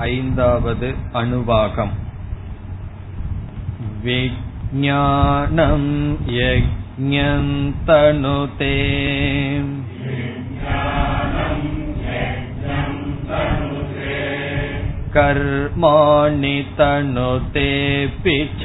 ऐन्दावद् अनुवाकम् विज्ञानं यज्ञन्तनुते कर्माणि तनुतेऽपि च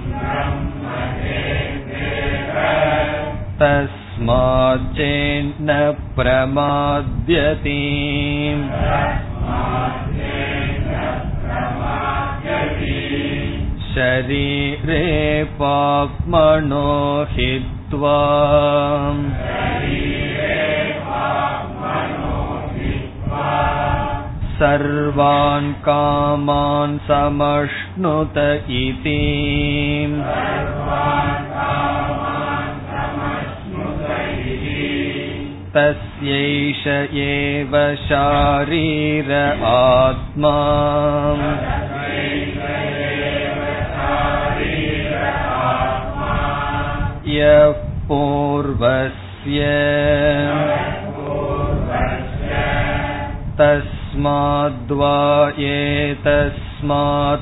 तस्माच्चेन्न प्रमाद्यति शरीरे पाप्मनो हित्वा सर्वान् कामान् समश्नुत इति तस्यैष एव शारीर आत्मा। यः पूर्वस्य। तस्माद्वा एतस्मात्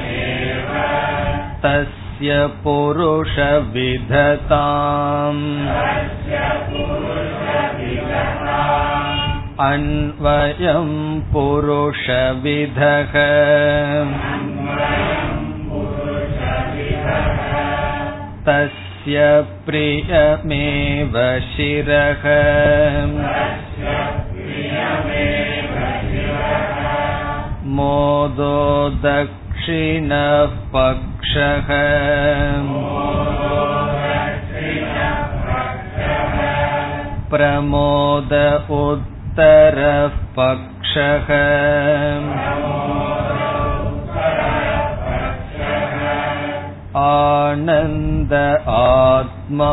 तस्य पुरुषविधताम् अन्वयं पुरुषविधः तस्य प्रियमेव शिरः मोदो दक्षिणः पक्षः प्रमोद उत्तरः पक्षः आनन्द आत्मा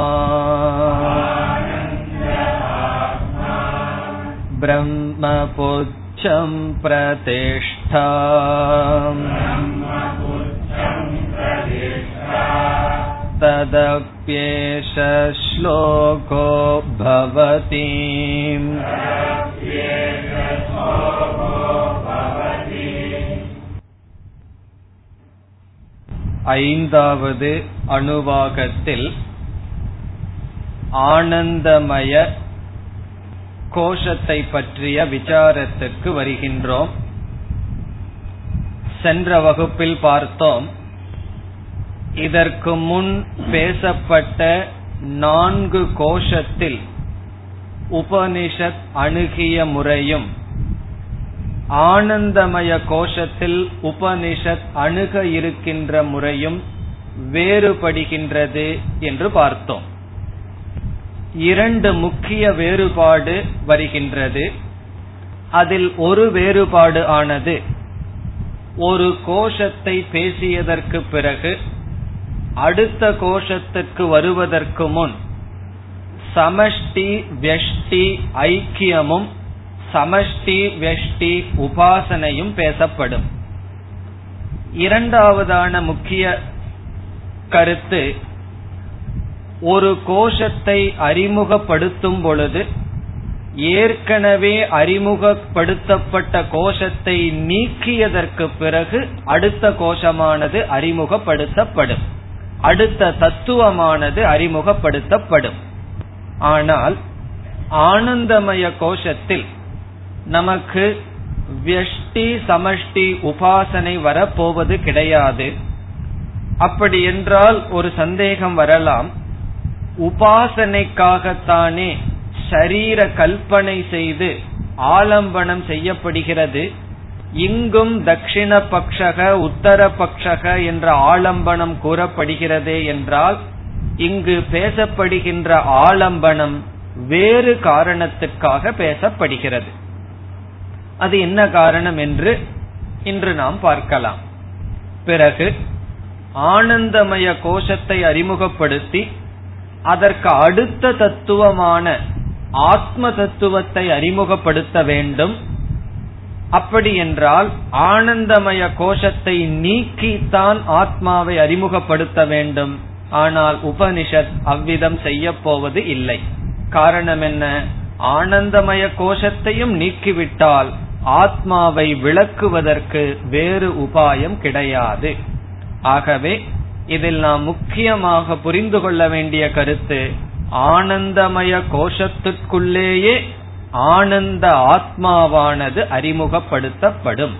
ब्रह्मपुच्छं प्रतिष्ठा तदप्येष श्लोको भवति ஐந்தாவது அணுவாகத்தில் ஆனந்தமய கோஷத்தை பற்றிய விசாரத்துக்கு வருகின்றோம் சென்ற வகுப்பில் பார்த்தோம் இதற்கு முன் பேசப்பட்ட நான்கு கோஷத்தில் உபனிஷத் அணுகிய முறையும் ஆனந்தமய கோஷத்தில் உபனிஷத் அணுக இருக்கின்ற முறையும் வேறுபடுகின்றது என்று பார்த்தோம். இரண்டு முக்கிய வேறுபாடு வருகின்றது. அதில் ஒரு வேறுபாடு ஆனது ஒரு கோஷத்தை பேசியதற்கு பிறகு அடுத்த கோஷத்துக்கு வருவதற்கு முன் சமஷ்டி வெஷ்டி ஐக்கியமும் சமஷ்டி வெஷ்டி உபாசனையும் பேசப்படும். இரண்டாவதான முக்கிய கருத்து ஒரு கோஷத்தை அறிமுகப்படுத்தும் பொழுது ஏற்கனவே அறிமுகப்படுத்தப்பட்ட கோஷத்தை நீக்கியதற்கு பிறகு அடுத்த கோஷமானது அறிமுகப்படுத்தப்படும். அடுத்த தத்துவமானது அறிமுகப்படுத்தப்படும். ஆனால் ஆனந்தமய கோஷத்தில் நமக்கு வியஷ்டி சமஷ்டி உபாசனை வரப்போவது கிடையாது. அப்படி என்றால் ஒரு சந்தேகம் வரலாம். உபாசனைக்காகத்தானே ஷரீர கல்பனை செய்து ஆலம்பனம் செய்யப்படுகிறது. இங்கும் தட்சிண பக்ஷக உத்தர பக்ஷக என்ற ஆலம்பனம் கூறப்படுகிறதே என்றால் இங்கு பேசப்படுகின்ற ஆலம்பனம் வேறு காரணத்துக்காக பேசப்படுகிறது. அது என்ன காரணம் என்று இன்று நாம் பார்க்கலாம். பிறகு ஆனந்தமய கோஷத்தை அறிமுகப்படுத்தி அதற்கு அடுத்த தத்துவமான ஆத்ம தத்துவத்தை அறிமுகப்படுத்த வேண்டும். அப்படி என்றால் ஆனந்தமய கோஷத்தை நீக்கித்தான் ஆத்மாவை அறிமுகப்படுத்த வேண்டும். ஆனால் உபனிஷத் அவ்விதம் செய்ய போவது இல்லை. காரணம் என்ன? ஆனந்தமய கோஷத்தையும் நீக்கிவிட்டால் ஆத்மாவை விளக்குவதற்கு வேறு உபாயம் கிடையாது. ஆகவே இதில் நாம் முக்கியமாக புரிந்து கொள்ள வேண்டிய கருத்து ஆனந்தமய கோஷத்துக்குள்ளேயே ஆனந்த ஆத்மாவானது அறிமுகப்படுத்தப்படும்.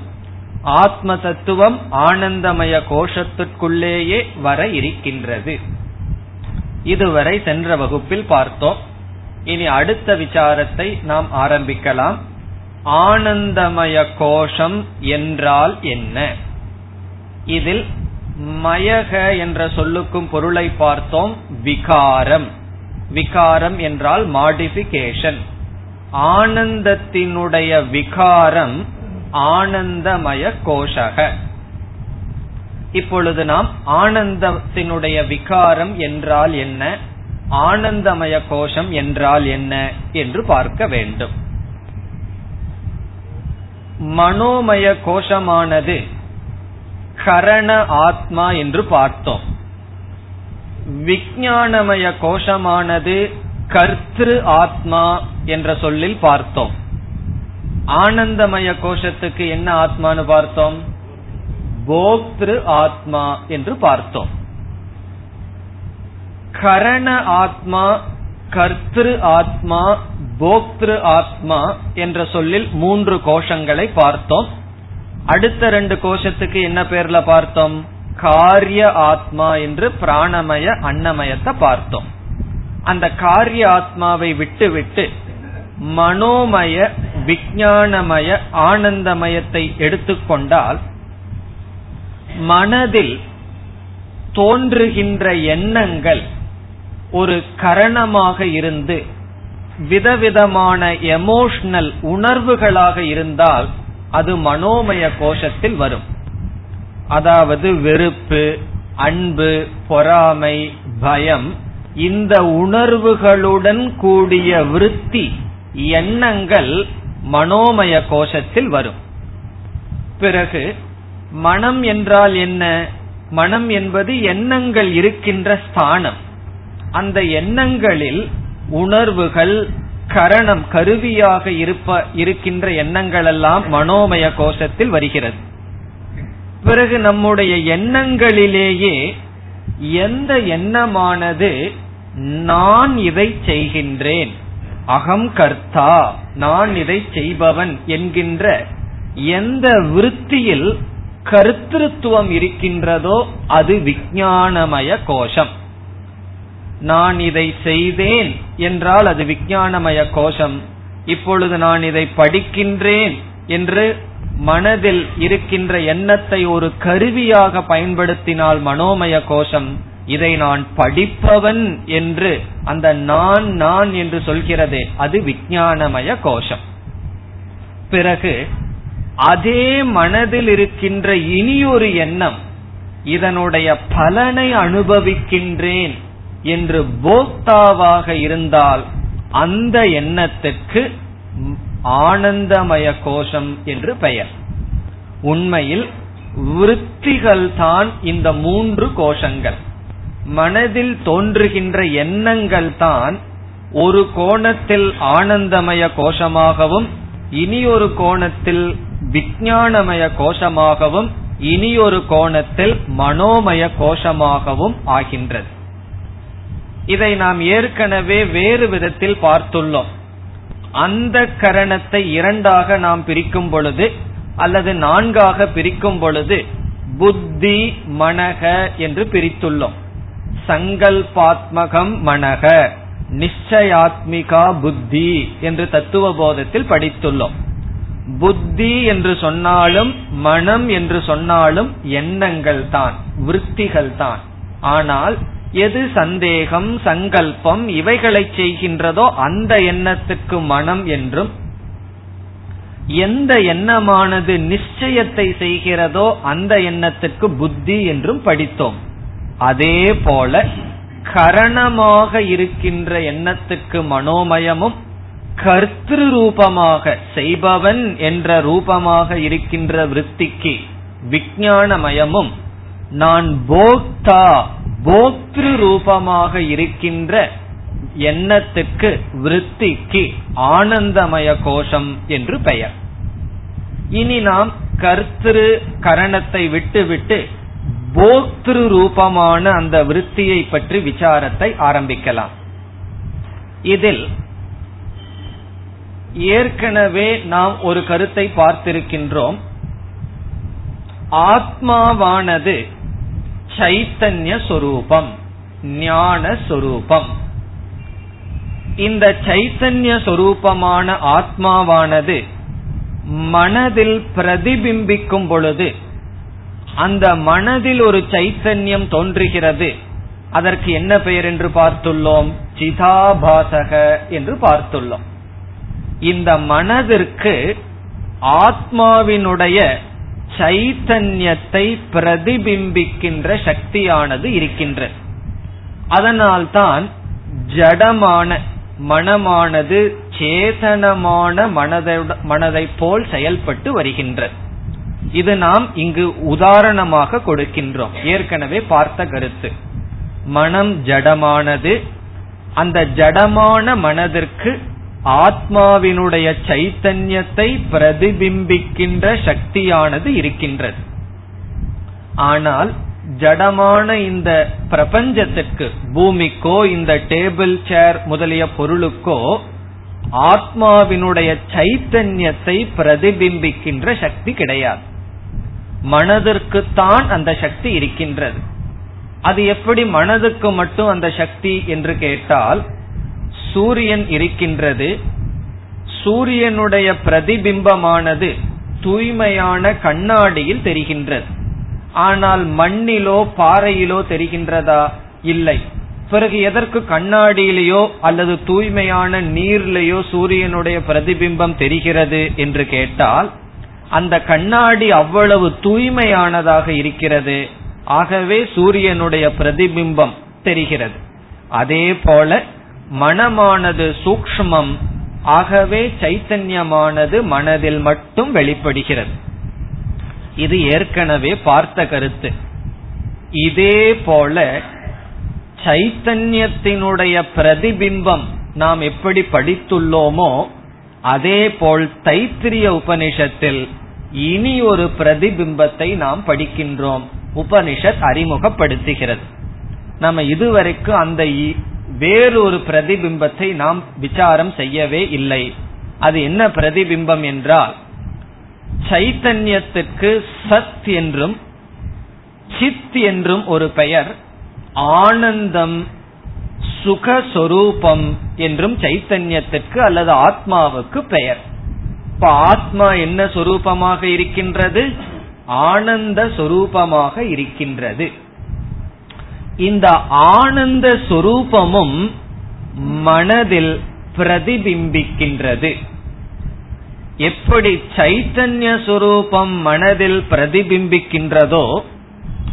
ஆத்ம தத்துவம் ஆனந்தமய கோஷத்திற்குள்ளேயே வர இருக்கின்றது. இதுவரை சென்ற வகுப்பில் பார்த்தோம். இனி அடுத்த விசாரத்தை நாம் ஆரம்பிக்கலாம். ஆனந்தமய கோஷம் என்றால் என்ன? இதில் மயக என்ற சொல்லுக்கும் பொருளை பார்த்தோம். விகாரம். விகாரம் என்றால் மாடிபிகேஷன் ஆனந்தத்தினுடைய விகாரம் ஆனந்தமய கோஷக. இப்பொழுது நாம் ஆனந்தத்தினுடைய விகாரம் என்றால் என்ன? ஆனந்தமய கோஷம் என்றால் என்ன என்று பார்க்க வேண்டும். மனோமய கோஷமானது கரண ஆத்மா என்று பார்த்தோம். விஞ்ஞானமய கோஷமானது கர்த்திரு ஆத்மா என்ற சொல்லில் பார்த்தோம். ஆனந்தமய கோஷத்துக்கு என்ன ஆத்மான்னு பார்த்தோம்? போக்திரு ஆத்மா என்று பார்த்தோம். கரண ஆத்மா கர்த்திரு ஆத்மா போக்திரு ஆத்மா என்ற சொல்லில் மூன்று கோஷங்களை பார்த்தோம். அடுத்த ரெண்டு கோஷத்துக்கு என்ன பேர்ல பார்த்தோம்? காரிய ஆத்மா என்று பிராணமய அன்னமயத்தை பார்த்தோம். அந்த காரிய ஆத்மாவை விட்டு விட்டு மனோமய விஞ்ஞானமய ஆனந்தமயத்தை எடுத்துக்கொண்டால் மனதில் தோன்றுகின்ற எண்ணங்கள் ஒரு கரணமாக இருந்து விதவிதமான எமோஷனல் உணர்வுகளாக இருந்தால் அது மனோமய கோஷத்தில் வரும். அதாவது வெறுப்பு அன்பு பொறாமை பயம் இந்த உணர்வுகளுடன் கூடிய விருத்தி எண்ணங்கள் மனோமய கோஷத்தில் வரும். பிறகு மனம் என்றால் என்ன? மனம் என்பது எண்ணங்கள் இருக்கின்ற ஸ்தானம். அந்த எண்ணங்களில் உணர்வுகள் கரணம் கருவியாக இருப்ப இருக்கின்ற எண்ணங்கள் எல்லாம் மனோமய கோஷத்தில் வருகிறது. பிறகு நம்முடைய எண்ணங்களிலேயே எந்த எண்ணமானது நான் இதை செய்கின்றேன். அகம் கர்த்தா நான் இதை செய்பவன் என்கின்ற எந்த விருத்தியில் கருத்திருத்துவம் இருக்கின்றதோ அது விஞ்ஞானமய கோஷம். நான் இதை செய்தேன் என்றால் அது விஞ்ஞானமய கோஷம். இப்பொழுது நான் இதை படிக்கின்றேன் என்று மனதில் இருக்கின்ற எண்ணத்தை ஒரு கருவியாக பயன்படுத்தினால் மனோமய கோஷம். இதை நான் படிப்பவன் என்று அந்த நான் நான் என்று சொல்கிறதே அது விஞ்ஞானமய கோஷம். பிறகு அதே மனதில் இருக்கின்ற இனியொரு எண்ணம் இதனுடைய பலனை அனுபவிக்கின்றேன் என்று போக்தாவாக இருந்தால் அந்த எண்ணத்துக்கு ஆனந்தமய கோஷம் என்று பெயர். உண்மையில் விருத்திகள் தான் இந்த மூன்று கோஷங்கள். மனதில் தோன்றுகின்ற எண்ணங்கள் தான் ஒரு கோணத்தில் ஆனந்தமய கோஷமாகவும் இனி ஒரு கோணத்தில் விஞ்ஞானமய கோஷமாகவும் இனி ஒரு கோணத்தில் மனோமய கோஷமாகவும் ஆகின்றது. இதை நாம் ஏற்கனவே வேறு விதத்தில் பார்த்துள்ளோம். அந்த கரணத்தை இரண்டாக நாம் பிரிக்கும் பொழுது அல்லது நான்காக பிரிக்கும் பொழுது புத்தி மனக என்று பிரித்துள்ளோம். சங்கல்பாத்மகம் மனக நிச்சயாத்மிகா புத்தி என்று தத்துவ போதத்தில் படித்துள்ளோம். புத்தி என்று சொன்னாலும் மனம் என்று சொன்னாலும் எண்ணங்கள் தான் விற்த்திகள் தான். ஆனால் எது சந்தேகம் சங்கல்பம் இவைகளை செய்கின்றதோ அந்த எண்ணத்துக்கு மனம் என்றும் எந்த எண்ணமானது நிச்சயத்தை செய்கிறதோ அந்த எண்ணத்துக்கு புத்தி என்றும் படித்தோம். அதே போல கரணமாக இருக்கின்ற எண்ணத்துக்கு மனோமயமும் கர்த்திரு ரூபமாக செய்பவன் என்ற ரூபமாக இருக்கின்ற விற்பிக்கு விஜயானமயமும் நான் போக்தா போக்திரு ரூபமாக இருக்கின்ற எண்ணத்துக்கு விற்பிக்கு ஆனந்தமய கோஷம் என்று பெயர். இனி நாம் கர்த்திரு கரணத்தை விட்டுவிட்டு போக்திரு ரூபமான அந்த விருத்தியை பற்றி விசாரத்தை ஆரம்பிக்கலாம். இதில் ஏற்கனவே நாம் ஒரு கருத்தை பார்த்திருக்கின்றோம். ஆத்மாவானது சைத்தன்ய சொரூபம் ஞான சொரூபம். இந்த சைத்தன்ய சொரூபமான ஆத்மாவானது மனதில் பிரதிபிம்பிக்கும் பொழுது அந்த மனதில் ஒரு சைத்தன்யம் தோன்றுகிறது. அதற்கு என்ன பெயர் என்று பார்த்துள்ளோம்? சிதாபாசக என்று பார்த்துள்ளோம். இந்த மனதிற்கு ஆத்மாவினுடைய சைத்தன்யத்தை பிரதிபிம்பிக்கின்ற சக்தியானது இருக்கின்ற அதனால்தான் ஜடமான மனமானது சேதனமான மனதை போல் செயல்பட்டு வருகின்றது. இது நாம் இங்கு உதாரணமாக கொடுக்கின்றோம். ஏற்கனவே பார்த்த கருத்து. மனம் ஜடமானது. அந்த ஜடமான மனதிற்கு ஆத்மாவினுடைய சைத்தன்யத்தை பிரதிபிம்பிக்கின்ற சக்தியானது இருக்கின்றது. ஆனால் ஜடமான இந்த பிரபஞ்சத்திற்கு பூமிக்கோ இந்த டேபிள் சேர் முதலிய பொருளுக்கோ ஆத்மாவினுடைய சைத்தன்யத்தை பிரதிபிம்பிக்கின்ற சக்தி கிடையாது. மனதிற்குத்தான் அந்த சக்தி இருக்கின்றது. அது எப்படி மனதுக்கு மட்டும் அந்த சக்தி என்று கேட்டால் சூரியன் இருக்கின்றது. சூரியனுடைய பிரதிபிம்பமானது தூய்மையான கண்ணாடியில் தெரிகின்றது. ஆனால் மண்ணிலோ பாறையிலோ தெரிகின்றதா? இல்லை. பிறகு எதற்கு கண்ணாடியிலேயோ அல்லது தூய்மையான நீர்லேயோ சூரியனுடைய பிரதிபிம்பம் தெரிகிறது என்று கேட்டால் அந்த கண்ணாடி அவ்வளவு தூய்மையானதாக இருக்கிறது. ஆகவே சூரியனுடைய பிரதிபிம்பம் தெரிகிறது. அதே போல மனமானது சூக்ஷ்மம் ஆகவே சைத்தன்யமானது மனதில் மட்டும் வெளிப்படுகிறது. இது ஏற்கனவே பார்த்த கருத்து. இதே போல சைத்தன்யத்தினுடைய பிரதிபிம்பம் நாம் எப்படி படித்துள்ளோமோ அதே போல் தைத்திரிய உபனிஷத்தில் இனி ஒரு பிரதிபிம்பத்தை நாம் படிக்கின்றோம். உபனிஷத் அறிமுகப்படுத்துகிறது. நம்ம இதுவரைக்கும் அந்த வேறொரு பிரதிபிம்பத்தை நாம் விசாரம் செய்யவே இல்லை. அது என்ன பிரதிபிம்பம் என்றால் சைத்தன்யத்துக்கு சத் என்றும் சித் என்றும் ஒரு பெயர் ஆனந்தம் சுகஸ்வரூபம் என்றும் சைத்தன்யத்திற்கு அல்லது ஆத்மாவுக்கு பெயர். இப்ப ஆத்மா என்ன சொரூபமாக இருக்கின்றது? ஆனந்த சொரூபமாக இருக்கின்றது. இந்த ஆனந்த சொரூபமும் மனதில் பிரதிபிம்பிக்கின்றது. எப்படி சைத்தன்ய சொரூபம் மனதில் பிரதிபிம்பிக்கின்றதோ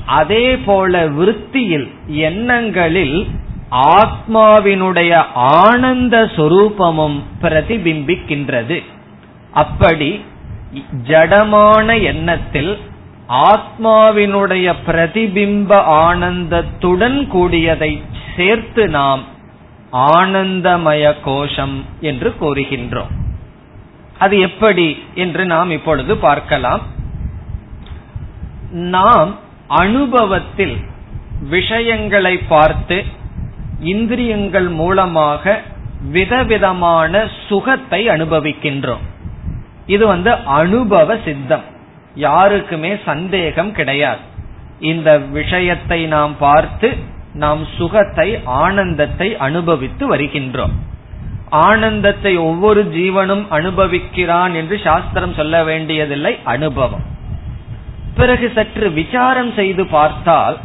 அதே போல விருத்தியில் எண்ணங்களில் ஆத்மாவினுடைய ஆனந்த சொரூபமும் பிரதிபிம்பிக்கின்றது. அப்படி ஜடமான எண்ணத்தில் ஆத்மாவினுடைய பிரதிபிம்ப ஆனந்தத்துடன் கூடியதை சேர்த்து நாம் ஆனந்தமய கோஷம் என்று கூறுகின்றோம். அது எப்படி என்று நாம் இப்பொழுது பார்க்கலாம். நாம் அனுபவத்தில் விஷயங்களை பார்த்து இந்திரியங்கள் மூலமாக விதவிதமான சுகத்தை அனுபவிக்கின்றோம். இது வந்து அனுபவ சித்தம். யாருக்குமே சந்தேகம் கிடையாது. இந்த விஷயத்தை நாம் பார்த்து நாம் சுகத்தை ஆனந்தத்தை அனுபவித்து வருகின்றோம். ஆனந்தத்தை ஒவ்வொரு ஜீவனும் அனுபவிக்கிறான் என்று சாஸ்திரம் சொல்ல வேண்டியதில்லை அனுபவம். பிறகு சற்று விசாரம் செய்து பார்த்தால்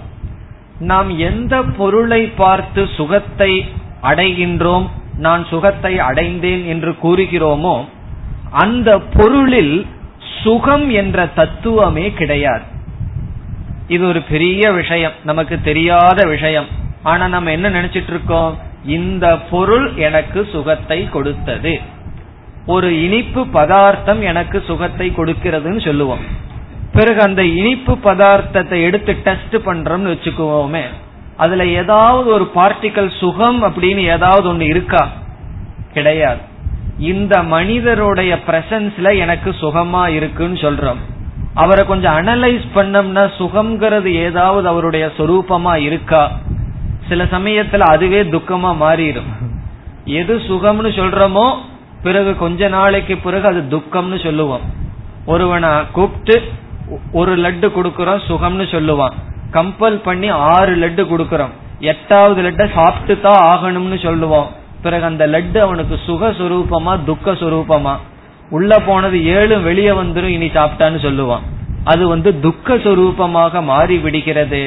நாம் எந்த பொருளை பார்த்து சுகத்தை அடைகின்றோம் நான் சுகத்தை அடைந்தேன் என்று கூறுகிறோமோ அந்த பொருளில் சுகம் என்ற தத்துவமே கிடையாது. இது ஒரு பெரிய விஷயம் நமக்கு தெரியாத விஷயம். ஆனா நம்ம என்ன நினைச்சிட்டு இருக்கோம் இந்த பொருள் எனக்கு சுகத்தை கொடுத்தது. ஒரு இனிப்பு பதார்த்தம் எனக்கு சுகத்தை கொடுக்கிறதுன்னு சொல்லுவோம். பிறகு அந்த இனிப்பு பதார்த்தத்தை எடுத்து டெஸ்ட் பண்றோம்னு வச்சுக்குவோமே அதுல ஏதாவது ஒரு பார்ட்டிகல் சுகம் அப்படின்னு ஏதாவது ஒண்ணு இருக்கா? கிடையாது. இந்த மனிதருடைய பிரசன்ஸ்ல எனக்கு சுகமா இருக்குன்னு சொல்றோம். அவரை கொஞ்சம் அனலைஸ் பண்ணோம்னா சுகம்ங்கிறது ஏதாவது அவருடைய சொரூபமா இருக்கா? சில சமயத்துல அதுவே துக்கமா மாறிடும். எது சுகம்னு சொல்றோமோ பிறகு கொஞ்ச நாளைக்கு பிறகு அது துக்கம்னு சொல்லுவோம். ஒருவனை கூப்பிட்டு ஒரு லட்டு கொடுக்கறோம் சுகம்னு சொல்லுவான். கம்பல் பண்ணி ஆறு லட்டு கொடுக்கறோம். எட்டாவது லட்டை சாப்பிட்டு தான் ஆகணும்னு சொல்லுவோம் பிறகு அந்த லட்டு அவனுக்கு சுக சுரூபமா துக்க சுரூபமா உள்ள போனது ஏழு வெளியே வந்துடும் இனி சாப்பிட்டான்னு சொல்லுவான். அது வந்து துக்க சுரூபமாக மாறி விடுகிறது.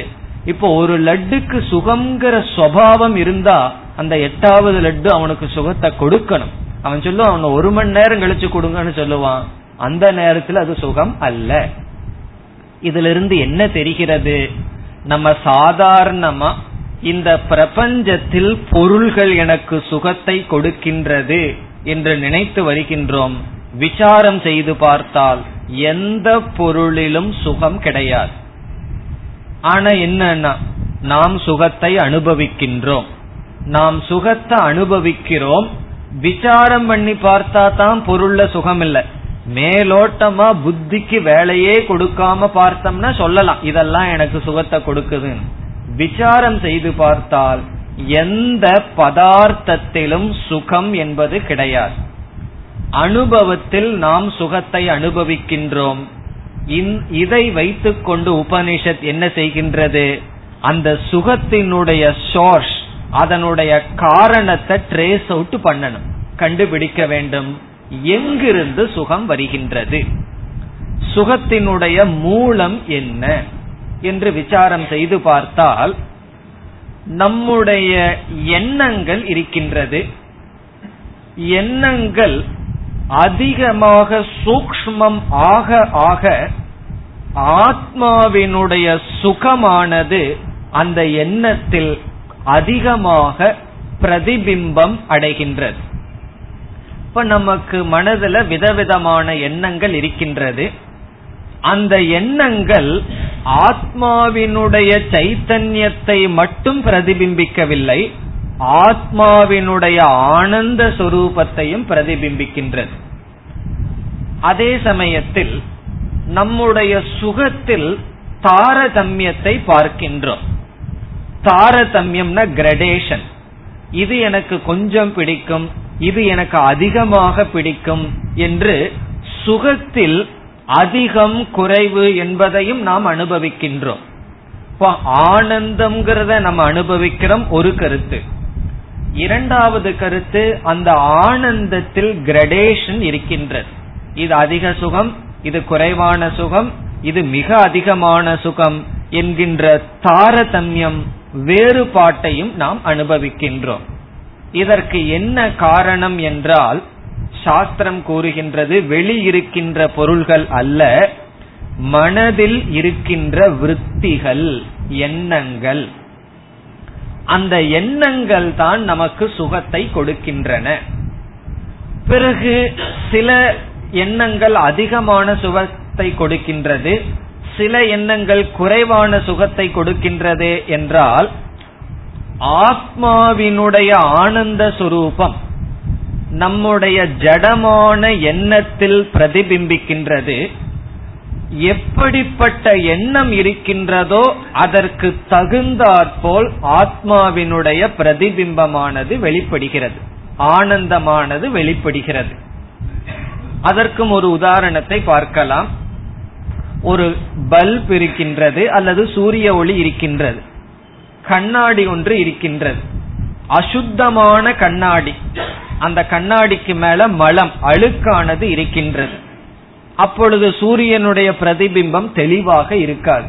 இப்போ ஒரு லட்டுக்கு சுகம்ங்கிற சுவாவம் இருந்தா அந்த எட்டாவது லட்டு அவனுக்கு சுகத்தை கொடுக்கணும். அவன் சொல்லுவான் அவன் ஒரு மணி நேரம் கழிச்சு கொடுங்கன்னு சொல்லுவான். அந்த நேரத்தில் அது சுகம் அல்ல. இதிலிருந்து என்ன தெரிகிறது? நம்ம சாதாரணமா இந்த பிரபஞ்சத்தில் பொருள்கள் எனக்கு சுகத்தை கொடுக்கின்றது என்று நினைத்து வருகின்றோம். விசாரம் செய்து பார்த்தால் எந்த பொருளிலும் சுகம் கிடையாது. ஆனா என்னன்னா நாம் சுகத்தை அனுபவிக்கின்றோம். நாம் சுகத்தை அனுபவிக்கிறோம். விசாரம் பண்ணி பார்த்தா தான் பொருள்ல சுகம் இல்லை மேலோட்டமா புத்திக்கு வேலையே கொடுக்காம பார்த்தோம்னா சொல்லலாம். இதெல்லாம் எனக்கு சுகத்தை கொடுக்குதுன்னு. விசாரம் செய்து பார்த்தால் எந்த பதார்த்தத்திலும் சுகம் என்பது கிடையாது. அனுபவத்தில் நாம் சுகத்தை அனுபவிக்கின்றோம். இதை வைத்துக்கொண்டு உபனிஷத் என்ன செய்கின்றது? அந்த சுகத்தினுடைய சோர்ஸ் அதனுடைய காரணத்தை ட்ரேஸ் அவுட் பண்ணணும். கண்டுபிடிக்க வேண்டும். எங்கிருந்து சுகம் வருகின்றது? சுகத்தினுடைய மூலம் என்ன? என்று விசாரம் செய்து பார்த்தால் நம்முடைய எண்ணங்கள் இருக்கின்றது. எண்ணங்கள் அதிகமாக சூக்மம் ஆக ஆக ஆத்மாவினுடைய சுகமானது அந்த எண்ணத்தில் அதிகமாக பிரதிபிம்பம் அடைகின்றது. இப்ப நமக்கு மனதுல விதவிதமான எண்ணங்கள் இருக்கின்றது. அந்த எண்ணங்கள் ஆத்மாவினுடைய சைத்தன்யத்தை மட்டும் பிரதிபிம்பிக்கவில்லை ஆத்மாவினுடைய ஆனந்த சொரூபத்தையும் பிரதிபிம்பிக்கின்றது. அதே சமயத்தில் நம்முடைய சுகத்தில் தாரதமியத்தை பார்க்கின்றோம். தாரதமியம்னா கிரடேஷன் இது எனக்கு கொஞ்சம் பிடிக்கும் இது எனக்கு அதிகமாக பிடிக்கும் என்று சுகத்தில் அதிகம் குறைவு என்பதையும் நாம் அனுபவிக்கின்றோம். இப்போ ஆனந்தம்ங்கிறத நம்ம அனுபவிக்கிறோம் ஒரு கருத்து. இரண்டாவது கருத்து அந்த ஆனந்தத்தில் கிரடேஷன் இருக்கின்றது. இது அதிக சுகம் இது குறைவான சுகம் இது மிக அதிகமான சுகம் என்கின்ற தாரதமியம் வேறுபாட்டையும் நாம் அனுபவிக்கின்றோம். இதற்கு என்ன காரணம் என்றால் சாஸ்திரம் கூறுகின்றது வெளியிருக்கின்ற பொருள்கள் அல்ல மனதில் இருக்கின்ற விற்த்திகள் எண்ணங்கள். அந்த எண்ணங்கள் தான் நமக்கு சுகத்தை கொடுக்கின்றன. பிறகு சில எண்ணங்கள் அதிகமான சுகத்தை கொடுக்கின்றது சில எண்ணங்கள் குறைவான சுகத்தை கொடுக்கின்றது என்றால் ஆத்மாவினுடைய ஆனந்த சுரூபம் நம்முடைய ஜடமான எண்ணத்தில் பிரதிபிம்பிக்கின்றது. எப்படிப்பட்ட எண்ணம் இருக்கின்றதோ அதற்கு தகுந்தாற்போல் ஆத்மாவினுடைய பிரதிபிம்பமானது வெளிப்படுகிறது. ஆனந்தமானது வெளிப்படுகிறது. அதற்கும் ஒரு உதாரணத்தை பார்க்கலாம். ஒரு பல்ப் இருக்கின்றது அல்லது சூரிய ஒளி இருக்கின்றது. கண்ணாடி ஒன்று இருக்கின்றது. அசுத்தமான கண்ணாடி. அந்த கண்ணாடிக்கு மேல மலம் அழுக்கானது இருக்கின்றது. அப்பொழுது சூரியனுடைய பிரதிபிம்பம் தெளிவாக இருக்காது.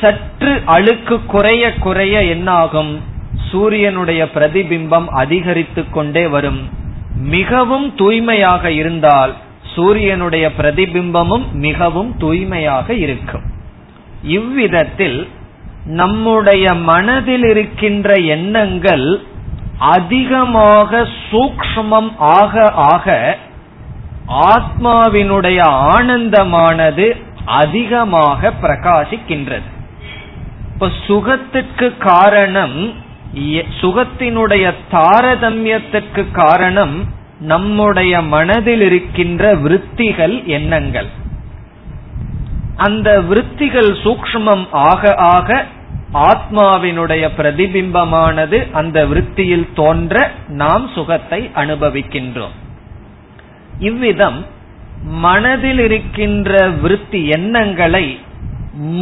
சற்று அழுக்கு குறைய குறைய என்னாகும்? சூரியனுடைய பிரதிபிம்பம் அதிகரித்து கொண்டே வரும். மிகவும் தூய்மையாக இருந்தால் சூரியனுடைய பிரதிபிம்பமும் மிகவும் தூய்மையாக இருக்கும். இவ்விதத்தில் நம்முடைய மனதில் இருக்கின்ற எண்ணங்கள் அதிகமாக சூக்ஷ்மம் ஆக ஆக ஆத்மாவினுடைய ஆனந்தமானது அதிகமாக பிரகாசிக்கின்றது. இப்ப சுகத்துக்கு காரணம் சுகத்தினுடைய தாரதமியத்துக்கு காரணம் நம்முடைய மனதில் இருக்கின்ற விருத்திகள் எண்ணங்கள். அந்த விருத்திகள் சூக்ஷ்மம் ஆக ஆக ஆத்மாவினுடைய பிரதிபிம்பமானது அந்த விருத்தியில் தோன்ற நாம் சுகத்தை அனுபவிக்கின்றோம். இவ்விதம் மனதில் இருக்கின்ற விருத்தி எண்ணங்களை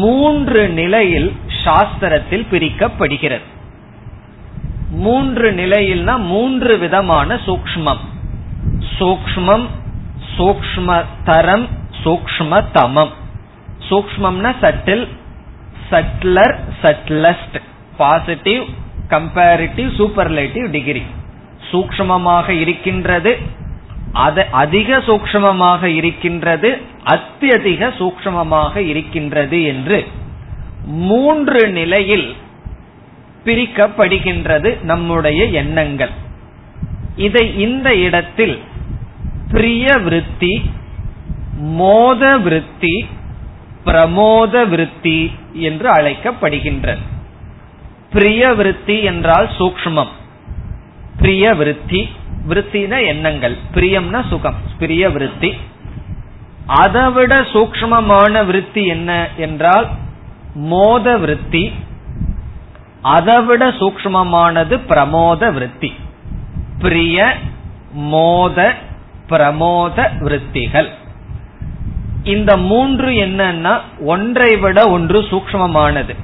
மூன்று நிலையில் சாஸ்திரத்தில் பிரிக்கப்படுகிறது. மூன்று நிலையில்னா மூன்று விதமான சூக்மம் சூக்மம் சூக்ம தரம் சூக்ம தமம். சூக்மம்னா subtle subtler subtlest positive comparative superlative degree சூக்மமாக இருக்கின்றது அதிக சூக்மமாக இருக்கின்றது அத்தியதிக சூக்மமாக இருக்கின்றது என்று மூன்று நிலையில் பிரிக்கப்படுகின்றது நம்முடைய எண்ணங்கள். இதை இந்த இடத்தில் பிரிய விருத்தி மோத விருத்தி பிரமோத விருத்தி என்று அழைக்கப்படுகின்றது பிரிய விருத்தி என்றால் சூக்மம் பிரிய விருத்தி. விருத்தின எண்ணங்கள். பிரியம்னா சுகம். பிரிய விருத்தி. அதைவிட சூக்மமான விருத்தி என்ன என்றால் மோத விருத்தி. அதைவிட சூக்மமானது பிரமோத விருத்தி. பிரிய மோத பிரமோத விருத்திகள். இந்த மூன்று என்னன்னா ஒன்றை விட ஒன்று சூக்மமானது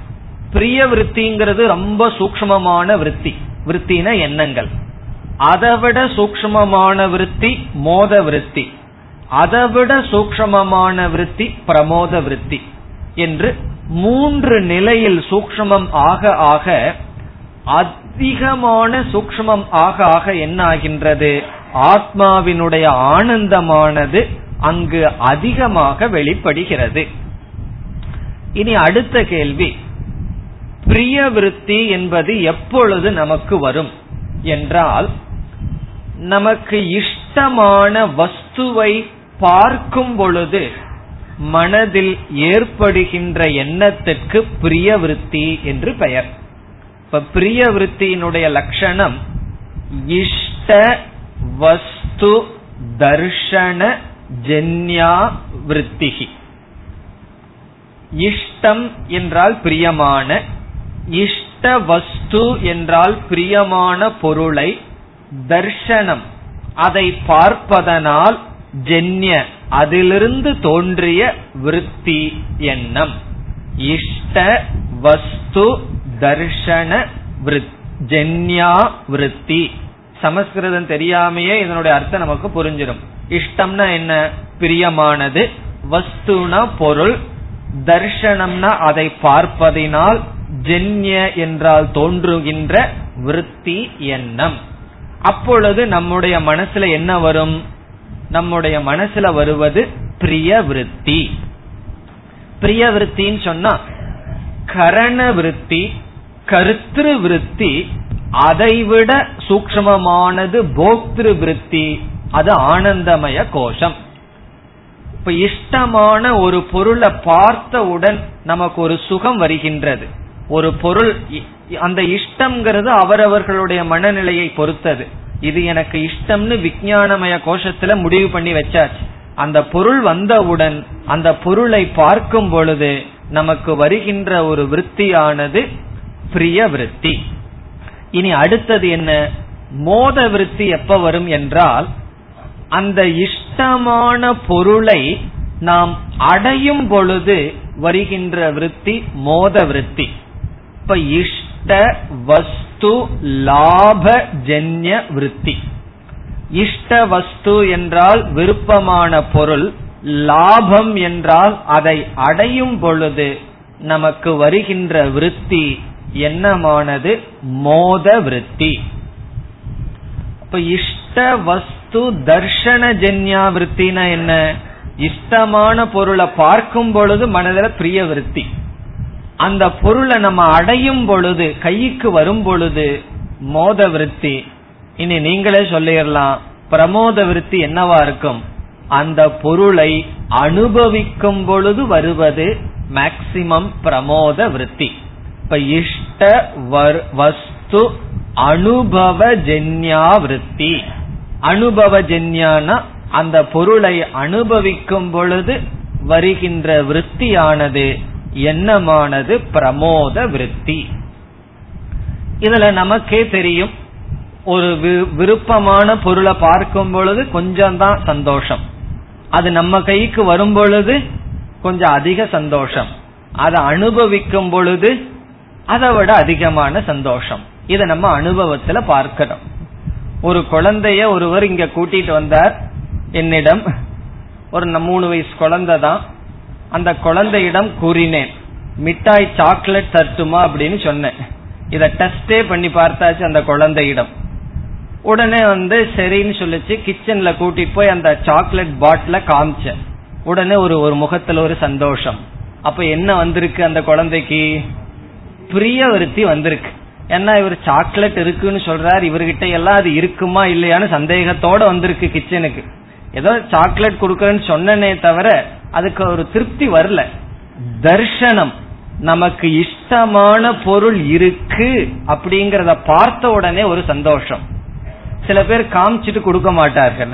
பிரிய விருத்திங்கிறது ரொம்ப சூக்மமான விருத்தி. விருத்தின எண்ணங்கள். அதைவிட சூக்மமான விருத்தி மோத விற்பி அதைவிட சூக்மமான விருத்தி பிரமோத விருத்தி. என்று மூன்று நிலையில் சூக்மம் ஆக ஆக அதிகமான சூக்மம் ஆக ஆக என்ன ஆகின்றது ஆத்மாவினுடைய ஆனந்தமானது அங்கு அதிகமாக வெளிப்படுகிறது. இனி அடுத்த கேள்வி. பிரிய விருத்தி என்பது எப்பொழுது நமக்கு வரும்? என்றால் நமக்கு இஷ்டமான வஸ்துவை பார்க்கும் பொழுது மனதில் ஏற்படுகின்ற எண்ணத்திற்கு பிரிய விருத்தி என்று பெயர். இப்ப பிரிய விருத்தியினுடைய லட்சணம் இஷ்ட வஸ்து தர்ஷன ஜென்யா விருத்திகி இஷ்டம் என்றால் பிரியமான இஷ்ட வஸ்து என்றால் பிரியமான பொருளை தர்ஷனம் அதை பார்ப்பதனால் ஜென்ய அதிலிருந்து தோன்றிய விருத்தி எண்ணம். இஷ்ட வஸ்து தர்ஷன ஜென்யா விருத்தி சமஸ்கிருதம் தெரியாமையே இதனுடைய அர்த்தம் நமக்கு புரிஞ்சிடும் இஷ்டம்னா என்ன? பிரியமானது. வஸ்துனா பொருள். தர்ஷனம்னா அதை பார்ப்பதினால் ஜென்ய என்றால் தோன்றுகின்ற விருத்தி எண்ணம். அப்பொழுது நம்முடைய மனசுல என்ன வரும்? நம்முடைய மனசுல வருவது பிரிய விருத்தி. பிரிய விருத்தின்னு சொன்னா கரண விருத்தி கருத்திரு விருத்தி அதைவிட சூக்மமானது போக்திரு விருத்தி. அது ஆனந்தமய கோஷம். இப்ப இஷ்டமான ஒரு பொருளை பார்த்தவுடன் நமக்கு ஒரு சுகம் வருகின்றது. ஒரு பொருள் அந்த இஷ்டம்ங்கிறது அவரவர்களுடைய மனநிலையை பொறுத்தது. இது எனக்கு இஷ்டம்னு விஞ்ஞானமய கோஷத்துல முடிவு பண்ணி வச்சாச்சு. அந்த பொருள் வந்தவுடன் அந்த பொருளை பார்க்கும் பொழுது நமக்கு வருகின்ற ஒரு விற்த்தியானது பிரிய விருத்தி. இனி அடுத்தது என்ன? மோத விருத்தி எப்ப வரும் என்றால் அந்த இஷ்டமான பொருளை நாம் அடையும் பொழுது வருகின்ற விருத்தி மோத விருத்தி. இப்ப இஷ்ட வஸ்து லாப ஜன்ய விருத்தி. இஷ்ட வஸ்து என்றால் விருப்பமான பொருள் லாபம் என்றால் அதை அடையும் பொழுது நமக்கு வருகின்ற விருத்தி என்னமானது? மோத விருத்தி. இப்ப இஷ்ட வஸ்து தர்ஷன ஜென்யா விற்த்தினா என்ன? இஷ்டமான பொருளை பார்க்கும் பொழுது மனதில் பிரிய விருத்தி. அந்த பொருளை நம்ம அடையும் பொழுது கைக்கு வரும் பொழுது மோத விருத்தி. இனி நீங்களே சொல்லிடலாம் பிரமோத விருத்தி என்னவா இருக்கும்? அந்த பொருளை அனுபவிக்கும் பொழுது வருவது மேக்சிமம் பிரமோத விருத்தி. இப்ப இஷ்ட வஸ்து அனுபவ ஜென்யா விருத்தி. அனுபவஜன்யானா அந்த பொருளை அனுபவிக்கும் பொழுது வருகின்ற விருத்தியானது எண்ணமானது பிரமோத விருத்தி. இதுல நமக்கே தெரியும் ஒரு விருப்பமான பொருளை பார்க்கும் பொழுது கொஞ்சம் தான் சந்தோஷம். அது நம்ம கைக்கு வரும் பொழுது கொஞ்சம் அதிக சந்தோஷம். அதை அனுபவிக்கும் பொழுது அதை விட அதிகமான சந்தோஷம். இதை நம்ம அனுபவத்துல பார்க்கிறோம் ஒரு குழந்தைய ஒருவர் இங்க கூட்டிட்டு வந்தார். என்னிடம் ஒரு மூணு வயசு குழந்தை தான். அந்த குழந்தையிடம் கூறினேன் மிட்டாய் சாக்லேட் தட்டுமா? அப்படின்னு சொன்னேன். இத டெஸ்டே பண்ணி பார்த்தாச்சு அந்த குழந்தையிடம். உடனே வந்து சரின்னு சொல்லிச்சு. கிச்சன்ல கூட்டிட்டு போய் அந்த சாக்லேட் பாட்டில காமிச்சேன். உடனே ஒரு ஒரு முகத்துல ஒரு சந்தோஷம். அப்ப என்ன வந்திருக்கு அந்த குழந்தைக்கு? பிரியவருத்தி வந்திருக்கு. ஏன்னா இவர் சாக்லேட் இருக்குன்னு சொல்றாரு இவர்கிட்ட எல்லாம் அது இருக்குமா இல்லையான்னு சந்தேகத்தோட வந்திருக்கு கிச்சனுக்கு ஏதோ சாக்லேட் கொடுக்கறேன்னு சொன்னனே தவிர அதுக்கு ஒரு திருப்தி வரல. தர்ஷனம் நமக்கு இஷ்டமான பொருள் இருக்கு அப்படிங்கறத பார்த்த உடனே ஒரு சந்தோஷம். சில பேர் காமிச்சிட்டு கொடுக்க மாட்டார்கள்.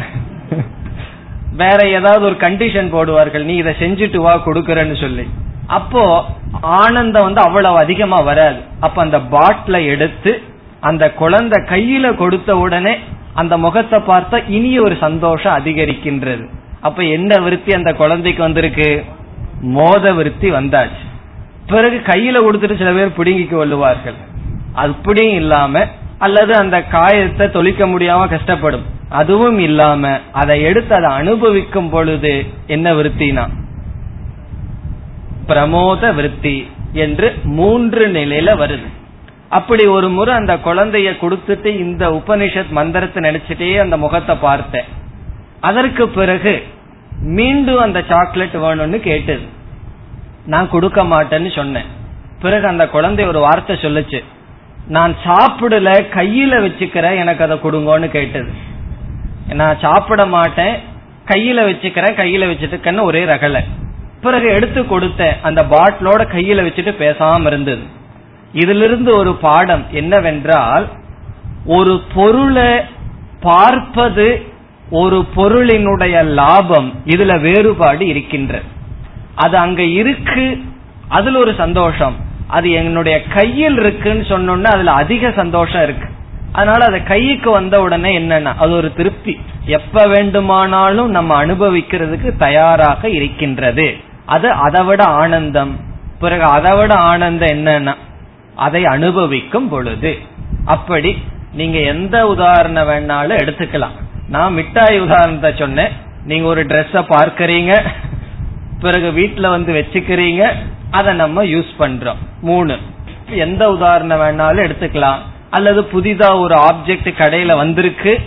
வேற ஏதாவது ஒரு கண்டிஷன் போடுவார்கள் நீ இதை செஞ்சுட்டு வா கொடுக்கறன்னு சொல்லி. அப்போ ஆனந்தம் வந்து அவ்வளவு அதிகமா வராது. அப்ப அந்த பாட்டில எடுத்து அந்த குழந்தை கையில கொடுத்த உடனே அந்த முகத்தை பார்த்தா இனி ஒரு சந்தோஷம் அதிகரிக்கின்றது. அப்ப என்ன விருத்தி அந்த குழந்தைக்கு வந்திருக்கு? மோத விருத்தி வந்தாச்சு. பிறகு கையில கொடுத்துட்டு சில பேர் பிடுங்கிக்கு கொள்ளுவார்கள். அப்படியும் இல்லாம அல்லது அந்த காயத்தை தொழிக்க முடியாம கஷ்டப்படும். அதுவும் இல்லாம அதை எடுத்து அதை அனுபவிக்கும் பொழுது என்ன விருத்தினா பிரமோத விருத்தி என்று மூன்று நிலையில வருது. அப்படி ஒரு முறை அந்த குழந்தைய கொடுத்துட்டு இந்த உபனிஷத் மந்திரத்தை நினைச்சிட்டே அந்த முகத்தை பார்த்தேன். அதற்கு பிறகு மீண்டும் அந்த சாக்லேட் வேணும்னு கேட்டது. நான் கொடுக்க மாட்டேன்னு சொன்னேன். பிறகு அந்த குழந்தை ஒரு வார்த்தை சொல்லுச்சு. நான் சாப்பிடல கையில வச்சுக்கிறேன் எனக்கு அதை கொடுங்கன்னு கேட்டது. நான் சாப்பிட மாட்டேன் கையில வச்சுக்கிறேன் கையில வச்சுட்டு ஒரே ரகலை. பிறகு எடுத்து கொடுத்த அந்த பாட்டிலோட கையில வச்சுட்டு பேசாம இருந்தது. இதிலிருந்து ஒரு பாடம் என்னவென்றால் ஒரு பொருளை பார்ப்பது ஒரு பொருளினுடைய லாபம் இதுல வேறுபாடு இருக்கின்ற. அது அங்க இருக்கு அதுல ஒரு சந்தோஷம். அது என்னுடைய கையில் இருக்குன்னு சொன்னோன்னா அதுல அதிக சந்தோஷம் இருக்கு. அதனால அது கைக்கு வந்த உடனே என்னன்னா அது ஒரு திருப்தி. எப்ப வேண்டுமானாலும் நம்ம அனுபவிக்கிறதுக்கு தயாராக இருக்கின்றது. அது அதை விட ஆனந்தம். பிறகு அதை விட ஆனந்தம் என்னன்னா அதை அனுபவிக்கும் பொழுது. அப்படி நீங்க எந்த உதாரணம் வேணாலும் எடுத்துக்கலாம். நான் மிட்டாய் உதாரணத்தை சொன்னேன். நீங்க ஒரு ட்ரெஸ்ஸ பார்க்கறீங்க பிறகு வீட்டுல வந்து வச்சுக்கிறீங்க அதை நம்ம யூஸ் பண்றோம். மூணு எந்த உதாரணம் வேணாலும் எடுத்துக்கலாம். அல்லது புதிதா ஒரு ஆப்ஜெக்ட் கடையில வந்திருக்கு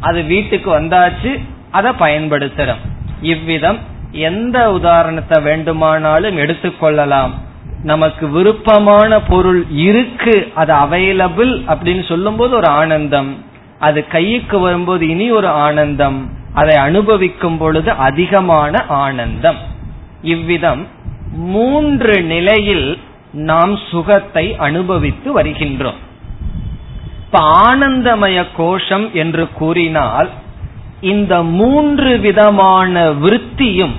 அது வீட்டுக்கு வந்தாச்சு அதை பயன்படுத்துறோம். இவ்விதம் எந்த உதாரணத்தை வேண்டுமானாலும் எடுத்துக்கொள்ளலாம். நமக்கு விருப்பமான பொருள் இருக்கு அது அவைலபிள் அப்படின்னு சொல்லும் போது ஒரு ஆனந்தம். அது கைக்கு வரும்போது இனி ஒரு ஆனந்தம். அதை அனுபவிக்கும் பொழுது அதிகமான ஆனந்தம். இவ்விதம் மூன்று நிலையில் நாம் சுகத்தை அனுபவித்து வருகின்றோம். இப்ப ஆனந்தமய கோஷம் என்று கூறினால் இந்த மூன்று விதமான விருத்தியும்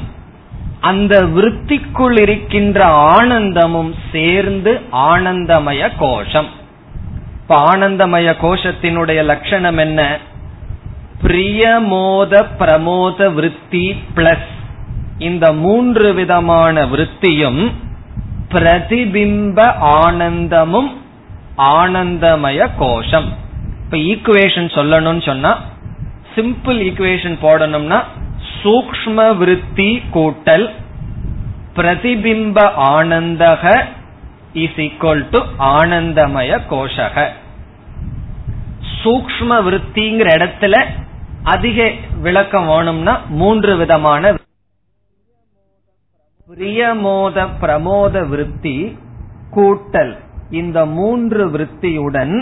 அந்த விருத்திக்குள் இருக்கின்ற ஆனந்தமும் சேர்ந்து ஆனந்தமய கோஷம். இப்ப ஆனந்தமய கோஷத்தினுடைய லட்சணம் என்ன? பிரியமோத பிரமோத விருத்தி பிளஸ் இந்த மூன்று விதமான விருத்தியும் பிரதிபிம்ப ஆனந்தமும் ஆனந்தமய கோஷம். இப்ப ஈக்குவேஷன் சொல்லணும்னு சொன்னா சிம்பிள் ஈக்குவேஷன் போடணும்னா சூக்ம விருத்தி கூட்டல் பிரதிபிம்ப ஆனந்தக இஸ் ஈக்வல் டு ஆனந்தமய கோஷக. சூக்ம விருத்திங்கிற இடத்துல அதிக விளக்கம் வேணும்னா மூன்று விதமான பிரியமோத பிரமோத விருத்தி கூட்டல் இந்த மூன்று விருத்தியுடன்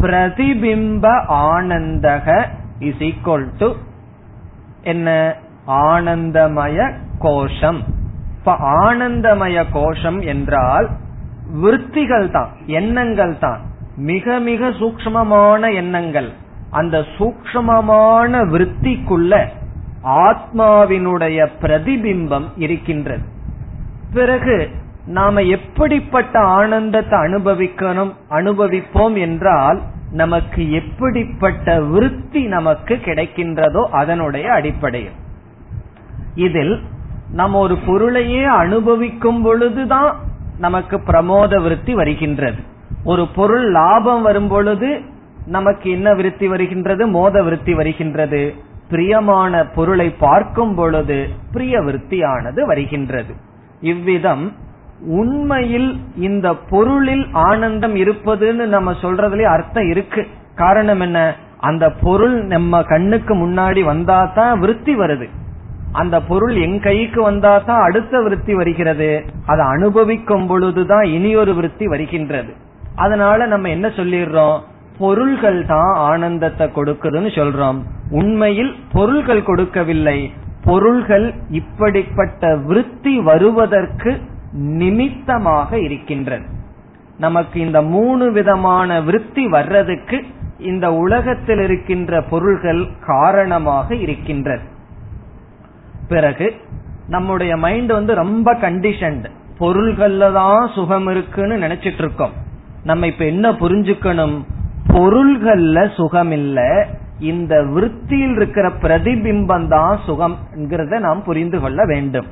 பிரதிபிம்ப ஆனந்தக இஸ் ஈக்வல் டு என்ன? ஆனந்தமய கோஷம். இப்ப ஆனந்தமய கோஷம் என்றால் விற்த்திகள் தான் எண்ணங்கள் தான். மிக மிக சூக்மமான எண்ணங்கள். அந்த சூக்மமான விருத்திக்குள்ள ஆத்மாவினுடைய பிரதிபிம்பம் இருக்கின்றது. பிறகு நாம எப்படிப்பட்ட ஆனந்தத்தை அனுபவிக்கணும் அனுபவிப்போம் என்றால் நமக்கு எப்படிப்பட்ட விருத்தி நமக்கு கிடைக்கின்றதோ அதனுடைய அடிப்படையில். இதில் நம்ம ஒரு பொருளையே அனுபவிக்கும் பொழுதுதான் நமக்கு பிரமோத விருத்தி வருகின்றது. ஒரு பொருள் லாபம் வரும் பொழுது நமக்கு என்ன விருத்தி வருகின்றது? மோத விருத்தி வருகின்றது. பிரியமான பொருளை பார்க்கும் பொழுது பிரிய விருத்தியானது வருகின்றது. இவ்விதம் உண்மையில் இந்த பொருளில் ஆனந்தம் இருப்பதுன்னு நம்ம சொல்றதுலயே அர்த்தம் இருக்கு. காரணம் என்ன? அந்த பொருள் நம்ம கண்ணுக்கு முன்னாடி வந்தா தான் விருத்தி வருது. அந்த பொருள் என் கைக்கு வந்தா தான் அடுத்த விருத்தி வருகிறது. அதை அனுபவிக்கும் பொழுதுதான் இனியொரு விருத்தி வருகின்றது. அதனால நம்ம என்ன சொல்லிடுறோம்? பொருள்கள் தான் ஆனந்தத்தை கொடுக்குதுன்னு சொல்றோம். உண்மையில் பொருள்கள் கொடுக்கவில்லை. பொருள்கள் இப்படிப்பட்ட விருத்தி வருவதற்கு நிமித்தமாக இருக்கின்றது. நமக்கு இந்த மூணு விதமான விருத்தி வர்றதுக்கு இந்த உலகத்தில் இருக்கின்ற பொருள்கள் காரணமாக இருக்கின்றது. பிறகு நம்முடைய மைண்ட் வந்து ரொம்ப கண்டிஷன்ட் பொருள்கள்ல தான் சுகம் இருக்குன்னு நினைச்சிட்டு இருக்கோம். நம்ம இப்ப என்ன புரிஞ்சுக்கணும்? பொருள்கள்ல சுகம் இல்ல. இந்த விருத்தியில் இருக்கிற பிரதிபிம்பம் தான் சுகம்ங்கிறத நாம் புரிந்து கொள்ள வேண்டும்.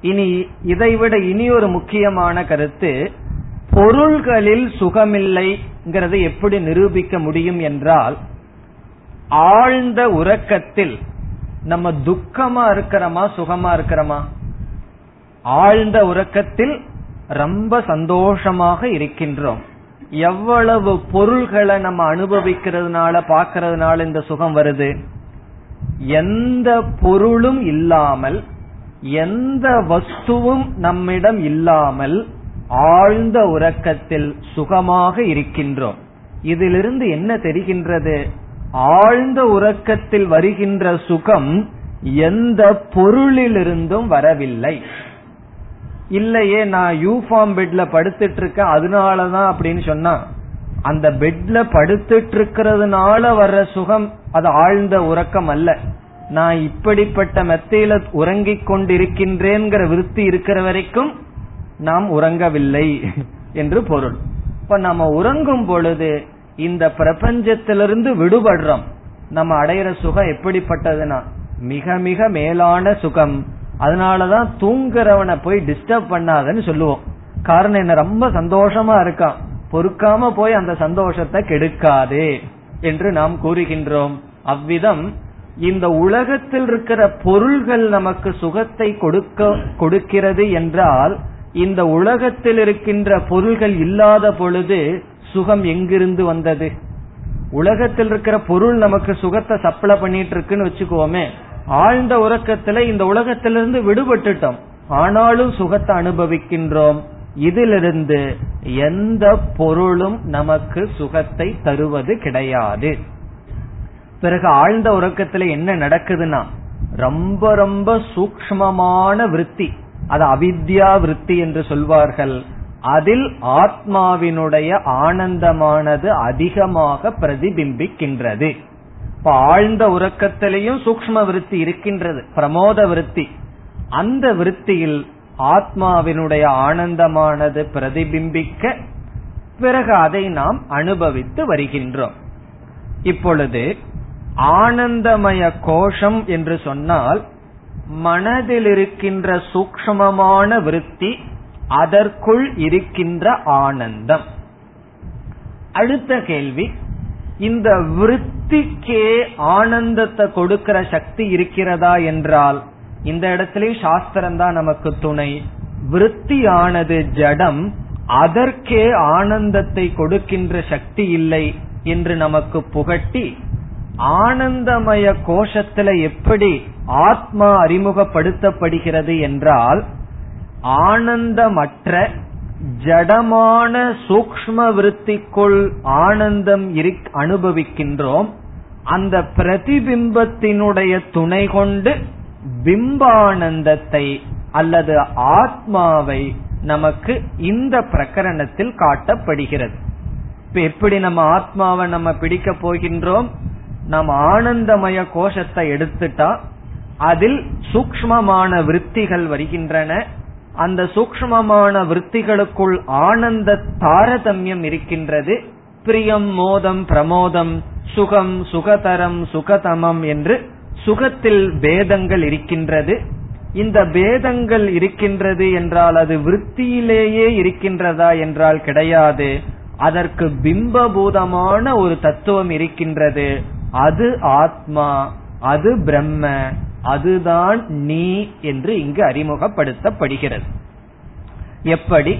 இனி இதைவிட இனி ஒரு முக்கியமான கருத்து பொருள்களில் சுகமில்லைங்கிறதை எப்படி நிரூபிக்க முடியும் என்றால் ஆழ்ந்த உறக்கத்தில் நம்ம துக்கமா இருக்கிறோமா சுகமா இருக்கிறோமா? ஆழ்ந்த உறக்கத்தில் ரொம்ப சந்தோஷமாக இருக்கின்றோம். எவ்வளவு பொருள்களை நம்ம அனுபவிக்கிறதுனால பாக்கிறதுனால இந்த சுகம் வருது? எந்த பொருளும் இல்லாமல் எந்த வஸ்துவும் நம்மிடம் இல்லாமல் ஆழ்ந்த உறக்கத்தில் சுகமாக இருக்கின்றோம். இதிலிருந்து என்ன தெரிகின்றது? ஆழ்ந்த உறக்கத்தில் வருகின்ற சுகம் எந்த பொருளிலிருந்தும் வரவில்லை. இல்லையே நான் யூஃபார்ம் பெட்ல படுத்துட்டு இருக்கேன் அதனாலதான் அப்படின்னு சொன்னா அந்த பெட்ல படுத்துட்டு இருக்கிறதுனால வர்ற சுகம் அது ஆழ்ந்த உறக்கம் அல்ல. நான் இப்படிப்பட்ட மெத்தையில உறங்கிக் கொண்டிருக்கின்றேங்கிற விருத்தி இருக்கிற வரைக்கும் நாம் உறங்கவில்லை என்று பொருள். இப்ப நம்ம உறங்கும் பொழுது இந்த பிரபஞ்சத்திலிருந்து விடுபடுறோம். நம்ம அடையிற சுகம் எப்படிப்பட்டதுன்னா மிக மிக மேலான சுகம். அதனாலதான் தூங்குறவனை போய் டிஸ்டர்ப் பண்ணாதன்னு சொல்லுவோம். காரணம் என்ன? ரொம்ப சந்தோஷமா இருக்கான். பொறுக்காம போய் அந்த சந்தோஷத்தை கெடுக்காதே என்று நாம் கூறுகின்றோம். அவ்விதம் இந்த உலகத்தில் இருக்கிற பொருள்கள் நமக்கு சுகத்தை கொடுக்க கொடுக்கிறது என்றால் இந்த உலகத்தில் இருக்கின்ற பொருள்கள் இல்லாத பொழுது சுகம் எங்கிருந்து வந்தது? உலகத்தில் இருக்கிற பொருள் நமக்கு சுகத்தை சப்ளை பண்ணிட்டு இருக்குன்னு வச்சுக்கோமே ஆழ்ந்த உறக்கத்துல இந்த உலகத்திலிருந்து விடுபட்டுட்டோம். ஆனாலும் சுகத்தை அனுபவிக்கின்றோம். இதிலிருந்து எந்த பொருளும் நமக்கு சுகத்தை தருவது கிடையாது. பிறகு ஆழ்ந்த உறக்கத்துல என்ன நடக்குதுன்னா ரொம்ப ரொம்ப சூக்மமான விருத்தி அது அவித்யா விருத்தி என்று சொல்வார்கள். அதில் ஆத்மாவினுடைய ஆனந்தமானது அதிகமாக பிரதிபிம்பிக்கின்றது. இப்ப ஆழ்ந்த உறக்கத்திலையும் சூக்ம விருத்தி இருக்கின்றது பிரமோத விருத்தி. அந்த விருத்தியில் ஆத்மாவினுடைய ஆனந்தமானது பிரதிபிம்பிக்க பிறகு அதை நாம் அனுபவித்து வருகின்றோம். இப்பொழுது ஆனந்தமய கோஷம் என்று சொன்னால் மனதில் இருக்கின்ற சூக்மமான விருத்தி அதற்குள் இருக்கின்ற ஆனந்தம். அடுத்த கேள்வி இந்த விருத்திக்கே ஆனந்தத்தை கொடுக்கிற சக்தி இருக்கிறதா என்றால் இந்த இடத்திலே சாஸ்திரம் தான் நமக்கு துணை. விருத்தியானது ஜடம் அதற்கே ஆனந்தத்தை கொடுக்கின்ற சக்தி இல்லை என்று நமக்கு புகட்டி ஆனந்தமய கோஷத்துல எப்படி ஆத்மா அறிமுகப்படுத்தப்படுகிறது என்றால் ஆனந்தமற்ற ஜடமான சூக்ம விருத்திக்குள் ஆனந்தம் அனுபவிக்கின்றோம். அந்த பிரதிபிம்பத்தினுடைய துணை கொண்டு பிம்பானந்தத்தை அல்லது ஆத்மாவை நமக்கு இந்த பிரகரணத்தில் காட்டப்படுகிறது. இப்ப எப்படி நம்ம ஆத்மாவை நம்ம பிடிக்க போகின்றோம்? நம்ம ஆனந்தமய கோஷத்தை எடுத்துட்டா அதில் சூக்மமான விற்த்திகள் வருகின்றன. அந்த சூக்மமான விற்த்திகளுக்குள் ஆனந்த தாரதமியம் இருக்கின்றது. பிரியம் மோதம் பிரமோதம் சுகம் சுகதரம் சுகதமம் என்று சுகத்தில் பேதங்கள் இருக்கின்றது. இந்த பேதங்கள் இருக்கின்றது என்றால் அது விற்த்தியிலேயே இருக்கின்றதா என்றால் கிடையாது. அதற்கு பிம்பபூதமான ஒரு தத்துவம் இருக்கின்றது. அது ஆத்மா அது பிரம்ம அதுதான் நீ என்று இங்கு அறிமுகப்படுத்தப்படுகிறது. எப்படி?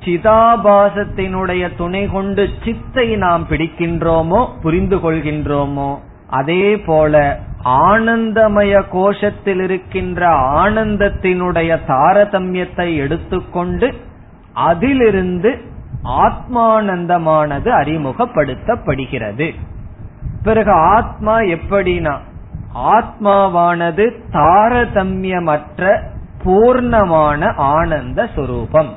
சிதாபாசத்தினுடைய துணை கொண்டு சித்தை நாம் பிடிக்கின்றோமோ புரிந்து கொள்கின்றோமோ அதே போல ஆனந்தமய கோஷத்தில் இருக்கின்ற ஆனந்தத்தினுடைய தாரதமியத்தை எடுத்துக்கொண்டு அதிலிருந்து ஆத்மானந்தமானது அறிமுகப்படுத்தப்படுகிறது. பிறகு ஆத்மா எப்படினா ஆத்மாவானது தாரதமியமற்ற பூர்ணமான ஆனந்த சுரூபம்.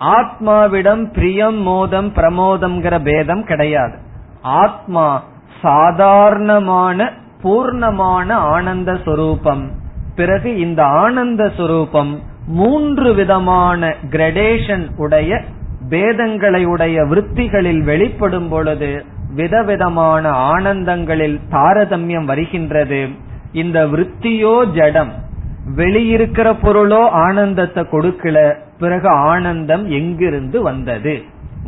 ஆத்மாவிடம் பிரியம் மோதம் பிரமோதம்ங்கிற பேதம் கிடையாது. ஆத்மா சாதாரணமான பூர்ணமான ஆனந்த சுரூபம். பிறகு இந்த ஆனந்த சுரூபம் மூன்று விதமான கிரடேஷன் உடைய பேதங்களை உடைய விற்த்திகளில் வெளிப்படும் பொழுது விதவிதமான ஆனந்தங்களில் தாரதமியம் வருகின்றது. இந்த விற்த்தியோ ஜடம். வெளியிருக்கிற பொருளோ ஆனந்தத்தை கொடுக்கல. பிறகு ஆனந்தம் எங்கிருந்து வந்தது?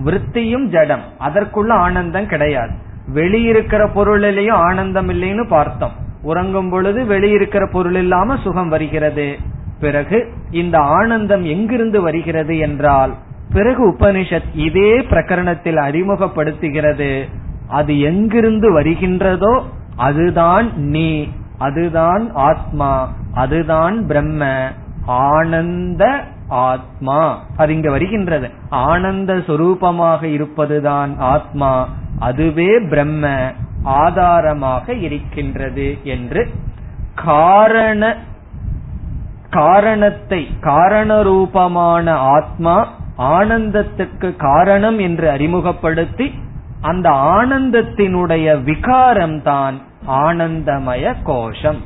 விற்த்தியும் ஜடம். அதற்குள்ள ஆனந்தம் கிடையாது. வெளியிருக்கிற பொருளிலையும் ஆனந்தம் இல்லைன்னு பார்த்தோம். உறங்கும் பொழுது வெளியிருக்கிற பொருள் இல்லாம சுகம் வருகிறது. பிறகு இந்த ஆனந்தம் எங்கிருந்து வருகிறது என்றால் பிறகு உபனிஷத் இதே பிரகரணத்தில் அறிமுகப்படுத்துகிறது. அது எங்கிருந்து வருகின்றதோ அதுதான் நீ அதுதான் ஆத்மா அதுதான் பிரம்ம ஆனந்த ஆத்மா. அது இங்க வருகின்றது. ஆனந்த சொரூபமாக இருப்பதுதான் ஆத்மா. அதுவே பிரம்ம ஆதாரமாக இருக்கின்றது என்று காரண காரணத்தை காரண ரூபமான ஆத்மா ஆனந்தத்துக்கு காரணம் என்று அறிமுகப்படுத்தி அந்த ஆனந்தத்தினுடைய விகாரம் தான் ஆனந்தமய கோஷம்.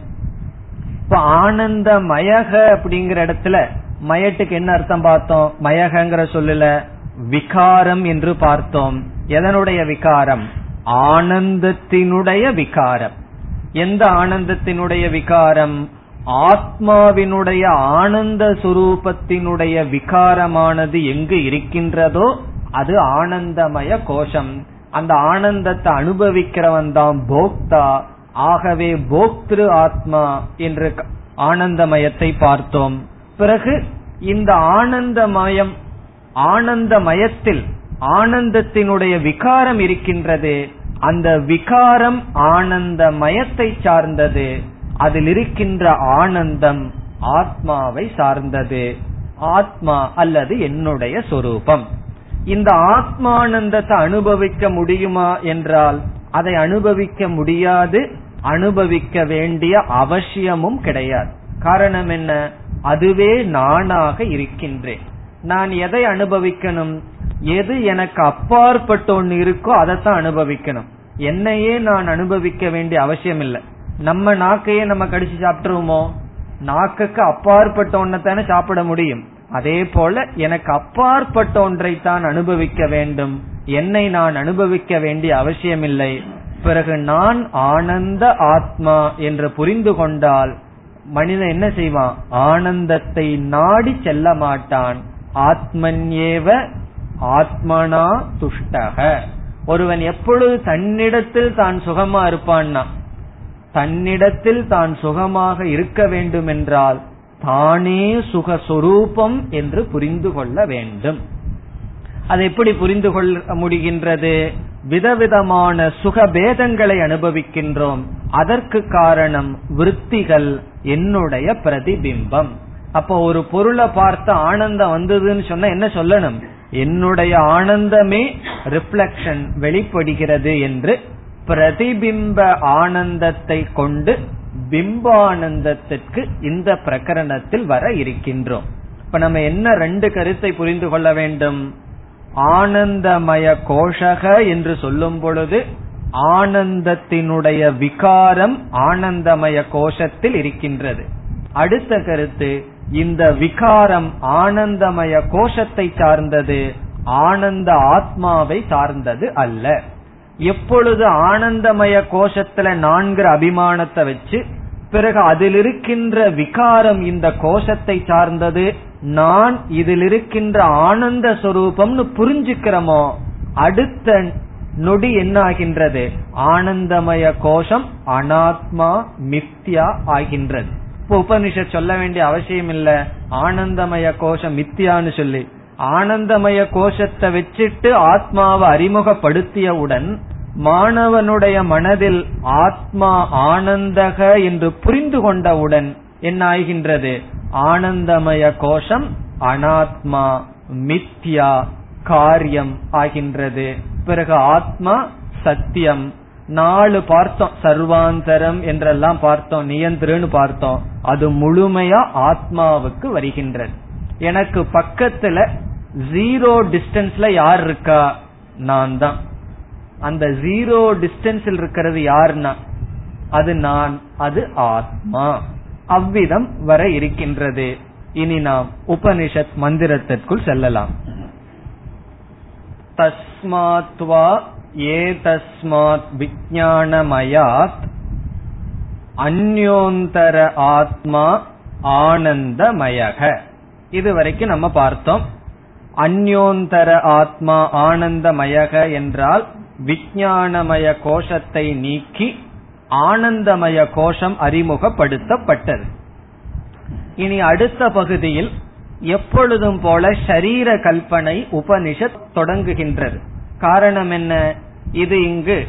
இப்ப ஆனந்தமயக அப்படிங்கிற இடத்துல மயட்டுக்கு என்ன அர்த்தம் பார்த்தோம்? மயகங்கிற சொல்லல விகாரம் என்று பார்த்தோம். எதனுடைய விகாரம்? ஆனந்தத்தினுடைய விகாரம். எந்த ஆனந்தத்தினுடைய விகாரம்? ஆத்மாவினுடைய ஆனந்த சுரூபத்தினுடைய விகாரமானது எங்கு இருக்கின்றதோ அது ஆனந்தமய கோஷம். அந்த ஆனந்தத்தை அனுபவிக்கிறவன் தான் போக்தா. ஆகவே போக்திரு ஆத்மா என்று ஆனந்தமயத்தை பார்த்தோம். பிறகு இந்த ஆனந்தமயம் ஆனந்தமயத்தில் ஆனந்தத்தினுடைய விகாரம் இருக்கின்றது. அந்த விகாரம் ஆனந்தமயத்தை சார்ந்தது. அதில் இருக்கின்ற ஆனந்தம் ஆத்மாவை சார்ந்தது. ஆத்மா அல்லது என்னுடைய சொரூபம். இந்த ஆத்மானந்தத்தை அனுபவிக்க முடியுமா என்றால் அதை அனுபவிக்க முடியாது அனுபவிக்க வேண்டிய அவசியமும் கிடையாது. காரணம் என்ன? அதுவே நானாக இருக்கின்றேன். நான் எதை அனுபவிக்கணும்? எது எனக்கு அப்பாற்பட்ட ஒன்னு இருக்கோ அதைத்தான் அனுபவிக்கணும். என்னையே நான் அனுபவிக்க வேண்டிய அவசியம் இல்லை நம்ம நாக்கையே நம்ம கடிச்சு சாப்பிட்டுருவோமோ? நாக்குக்கு அப்பாற்பட்ட ஒன்னைத்தானே சாப்பிட முடியும். அதே போல எனக்கு அப்பாற்பட்ட ஒன்றை தான் அனுபவிக்க வேண்டும். என்னை நான் அனுபவிக்க வேண்டிய அவசியமில்லை. பிறகு நான் ஆனந்த ஆத்மா என்று புரிந்து கொண்டால் மனிதன் என்ன செய்வான்? ஆனந்தத்தை நாடி செல்ல மாட்டான். ஆத்மன்யேவ ஆத்மனா துஷ்டக. ஒருவன் எப்பொழுது தன்னிடத்தில் தான் சுகமா இருப்பான்னா தன்னிடத்தில் தான் சுகமாக இருக்க வேண்டும் என்றால் தானே சுகஸ்வரூபம் என்று புரிந்து கொள்ள வேண்டும். அது எப்படி புரிந்து கொள்ள முடிகின்றது? விதவிதமான சுகபேதங்களை அனுபவிக்கின்றோம். அதற்கு காரணம் விற்த்திகள் என்னுடைய பிரதிபிம்பம். அப்போ ஒரு பொருளை பார்த்து ஆனந்தம் வந்ததுன்னு சொன்னா என்ன சொல்லணும்? என்னுடைய ஆனந்தமே ரிஃப்ளக்ஷன் வெளிப்படுகிறது என்று பிரதிபிம்ப ஆனந்தத்தை கொண்டு பிம்பானந்தத்திற்கு இந்த பிரகரணத்தில் வர இருக்கின்றோம். இப்ப நம்ம என்ன ரெண்டு கருத்தை புரிந்து கொள்ள வேண்டும்? ஆனந்தமய கோஷக என்று சொல்லும் பொழுது ஆனந்தத்தினுடைய விகாரம் ஆனந்தமய கோஷத்தில் இருக்கின்றது. அடுத்த கருத்து இந்த விகாரம் ஆனந்தமய கோஷத்தை சார்ந்தது ஆனந்த ஆத்மாவை சார்ந்தது அல்ல. எப்பொழுது ஆனந்தமய கோஷத்துல நான்கிற அபிமானத்தை வச்சு பிறகு அதில் இருக்கின்ற விகாரம் இந்த கோஷத்தை சார்ந்தது. நான் இதில் இருக்கின்ற ஆனந்த சொரூபம்னு புரிஞ்சுக்கிறோமோ அடுத்த நொடி என்ன ஆகின்றது ஆனந்தமய கோஷம் அனாத்மா மித்யா ஆகின்றது. இப்ப உபனிஷத் சொல்ல வேண்டிய அவசியம் இல்ல. ஆனந்தமய கோஷம் மித்தியான்னு சொல்லி. ஆனந்தமய கோஷத்தை வச்சுட்டு ஆத்மாவை அறிமுகப்படுத்தியவுடன் மாணவனுடைய மனதில் ஆத்மா ஆனந்தக என்று புரிந்து கொண்டவுடன் என்ன ஆகின்றது ஆனந்தமய கோஷம் அனாத்மா மித்யா காரியம் ஆகின்றது. பிறகு ஆத்மா சத்தியம். நாலு பார்த்தோம் சர்வாந்தரம் என்றெல்லாம் பார்த்தோம் நியந்திரன்னு பார்த்தோம். அது முழுமையா ஆத்மாவுக்கு வருகின்றது. எனக்கு பக்கத்துல ஜீரோ டிஸ்டன்ஸ்ல யார் இருக்கா? நான் தான் அந்த ஜீரோ டிஸ்டன்ஸில் இருக்கிறது யாருன்னா? அது நான் அது ஆத்மா. அவ்விதம் வர இருக்கின்றது. இனி நாம் உபனிஷத் மந்திரத்திற்குள் செல்லலாம். தஸ்மாத்வா ஏதஸ்மாத் விஜயானமயாத் அந்யோந்தர ஆத்மா ஆனந்தமயக. இதுவரைக்கும் நம்ம பார்த்தோம். அந்யோந்தர ஆத்மா ஆனந்தமயக என்றால் விஞ்ஞானமய கோஷத்தை நீக்கி ஆனந்தமய கோஷம் அறிமுகப்படுத்தப்பட்டது. இனி அடுத்த பகுதியில் எப்பொழுதும் போல ஷரீர கல்பனை உபனிஷத் தொடங்குகின்றது. காரணம் என்ன? இது இங்கு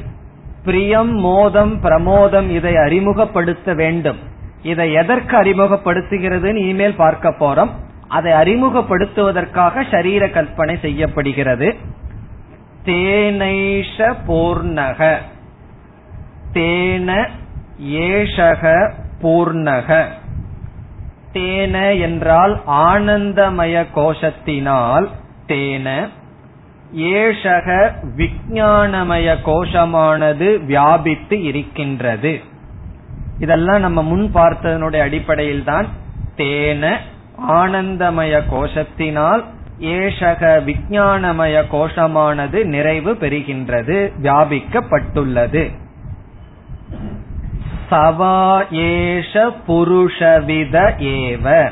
பிரியம் மோதம் பிரமோதம் இதை அறிமுகப்படுத்த வேண்டும். இதை எதற்கு அறிமுகப்படுத்துகிறதுன்னு இனிமேல் பார்க்க போறோம். அதை அறிமுகப்படுத்துவதற்காக ஷரீர கல்பனை செய்யப்படுகிறது. தேனைஷ பூர்ணக. தேன ஏஷக பூர்ணக. தேன என்றால் ஆனந்தமய கோஷத்தினால் தேன. ஏஷக விஞ்ஞானமய கோஷமானது வியாபித்து இருக்கின்றது. இதெல்லாம் நம்ம முன் பார்த்ததனுடைய அடிப்படையில் தான் தேன ஆனந்தமய கோஷத்தினால் ஏஷக விஞ்ஞானமய கோஷமானது நிறைவு பெறுகின்றது வியாபிக்கப்பட்டுள்ளது. சவா ஏஷ புருஷவித ஏவ.